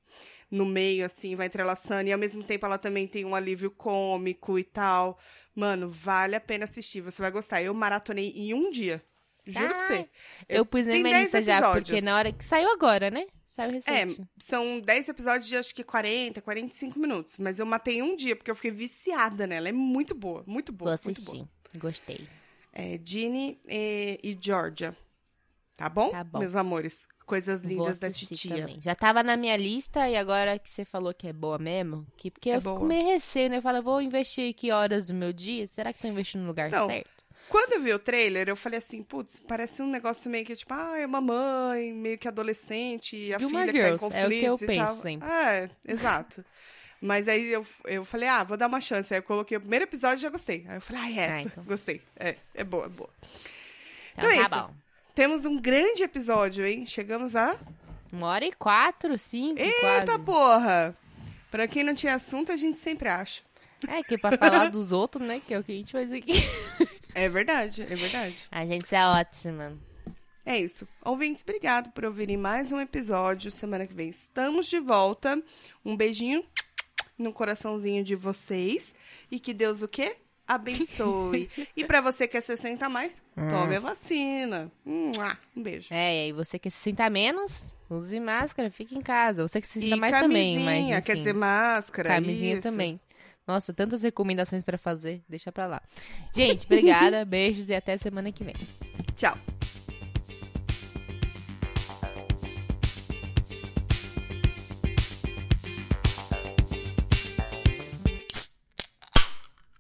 no meio, assim, vai entrelaçando. E ao mesmo tempo ela também tem um alívio cômico e tal. Mano, vale a pena assistir, você vai gostar. Eu maratonei em um dia. Juro pra você. Eu, pus na minha 10 lista já, porque na hora que saiu agora, né? Saiu É, recente. são 10 episódios de acho que 40, 45 minutos. Mas eu matei em um dia, porque eu fiquei viciada nela. É muito boa, muito Vou boa, boa. assistir. Gostei. É Ginny e, e Georgia. Tá bom? Tá bom. Meus amores. Coisas lindas da titia. também. Já tava na minha lista e agora que você falou que é boa mesmo, que, porque É eu fico boa. meio receio, né? Eu falo, vou investir aqui horas do meu dia, será que tô investindo no lugar Não. certo? Quando eu vi o trailer, eu falei assim, putz, parece um negócio meio que, tipo, ah, é uma mãe, meio que adolescente, a filha que tá em Girls, é o que eu e tal. penso sempre. É, exato. (laughs) Mas aí eu, eu falei, ah, vou dar uma chance. Aí eu coloquei o primeiro episódio e já gostei. Aí eu falei, ah, é essa, Ah, então. gostei. É, é boa, é boa. Então, Então é tá isso. bom. Temos um grande episódio, hein? Chegamos a... Uma hora e quatro, cinco, Eita quase. porra! Pra quem não tinha assunto, a gente sempre acha. É, que pra falar dos outros, né? Que é o que a gente faz aqui. (laughs) É verdade, é verdade. A gente é ótima. É isso. Ouvintes, obrigado por ouvirem mais um episódio. Semana que vem estamos de volta. Um beijinho no coraçãozinho de vocês. E que Deus o quê? Abençoe. e pra você que é 60 a mais, tome a vacina. Um beijo. É, e aí você que se sinta menos, use máscara, fique em casa. Você que se sinta e mais também, mas quer enfim, dizer máscara. camisinha isso. também. Nossa, tantas recomendações pra fazer, deixa pra lá. Gente, obrigada, (laughs) beijos e até semana que vem. Tchau.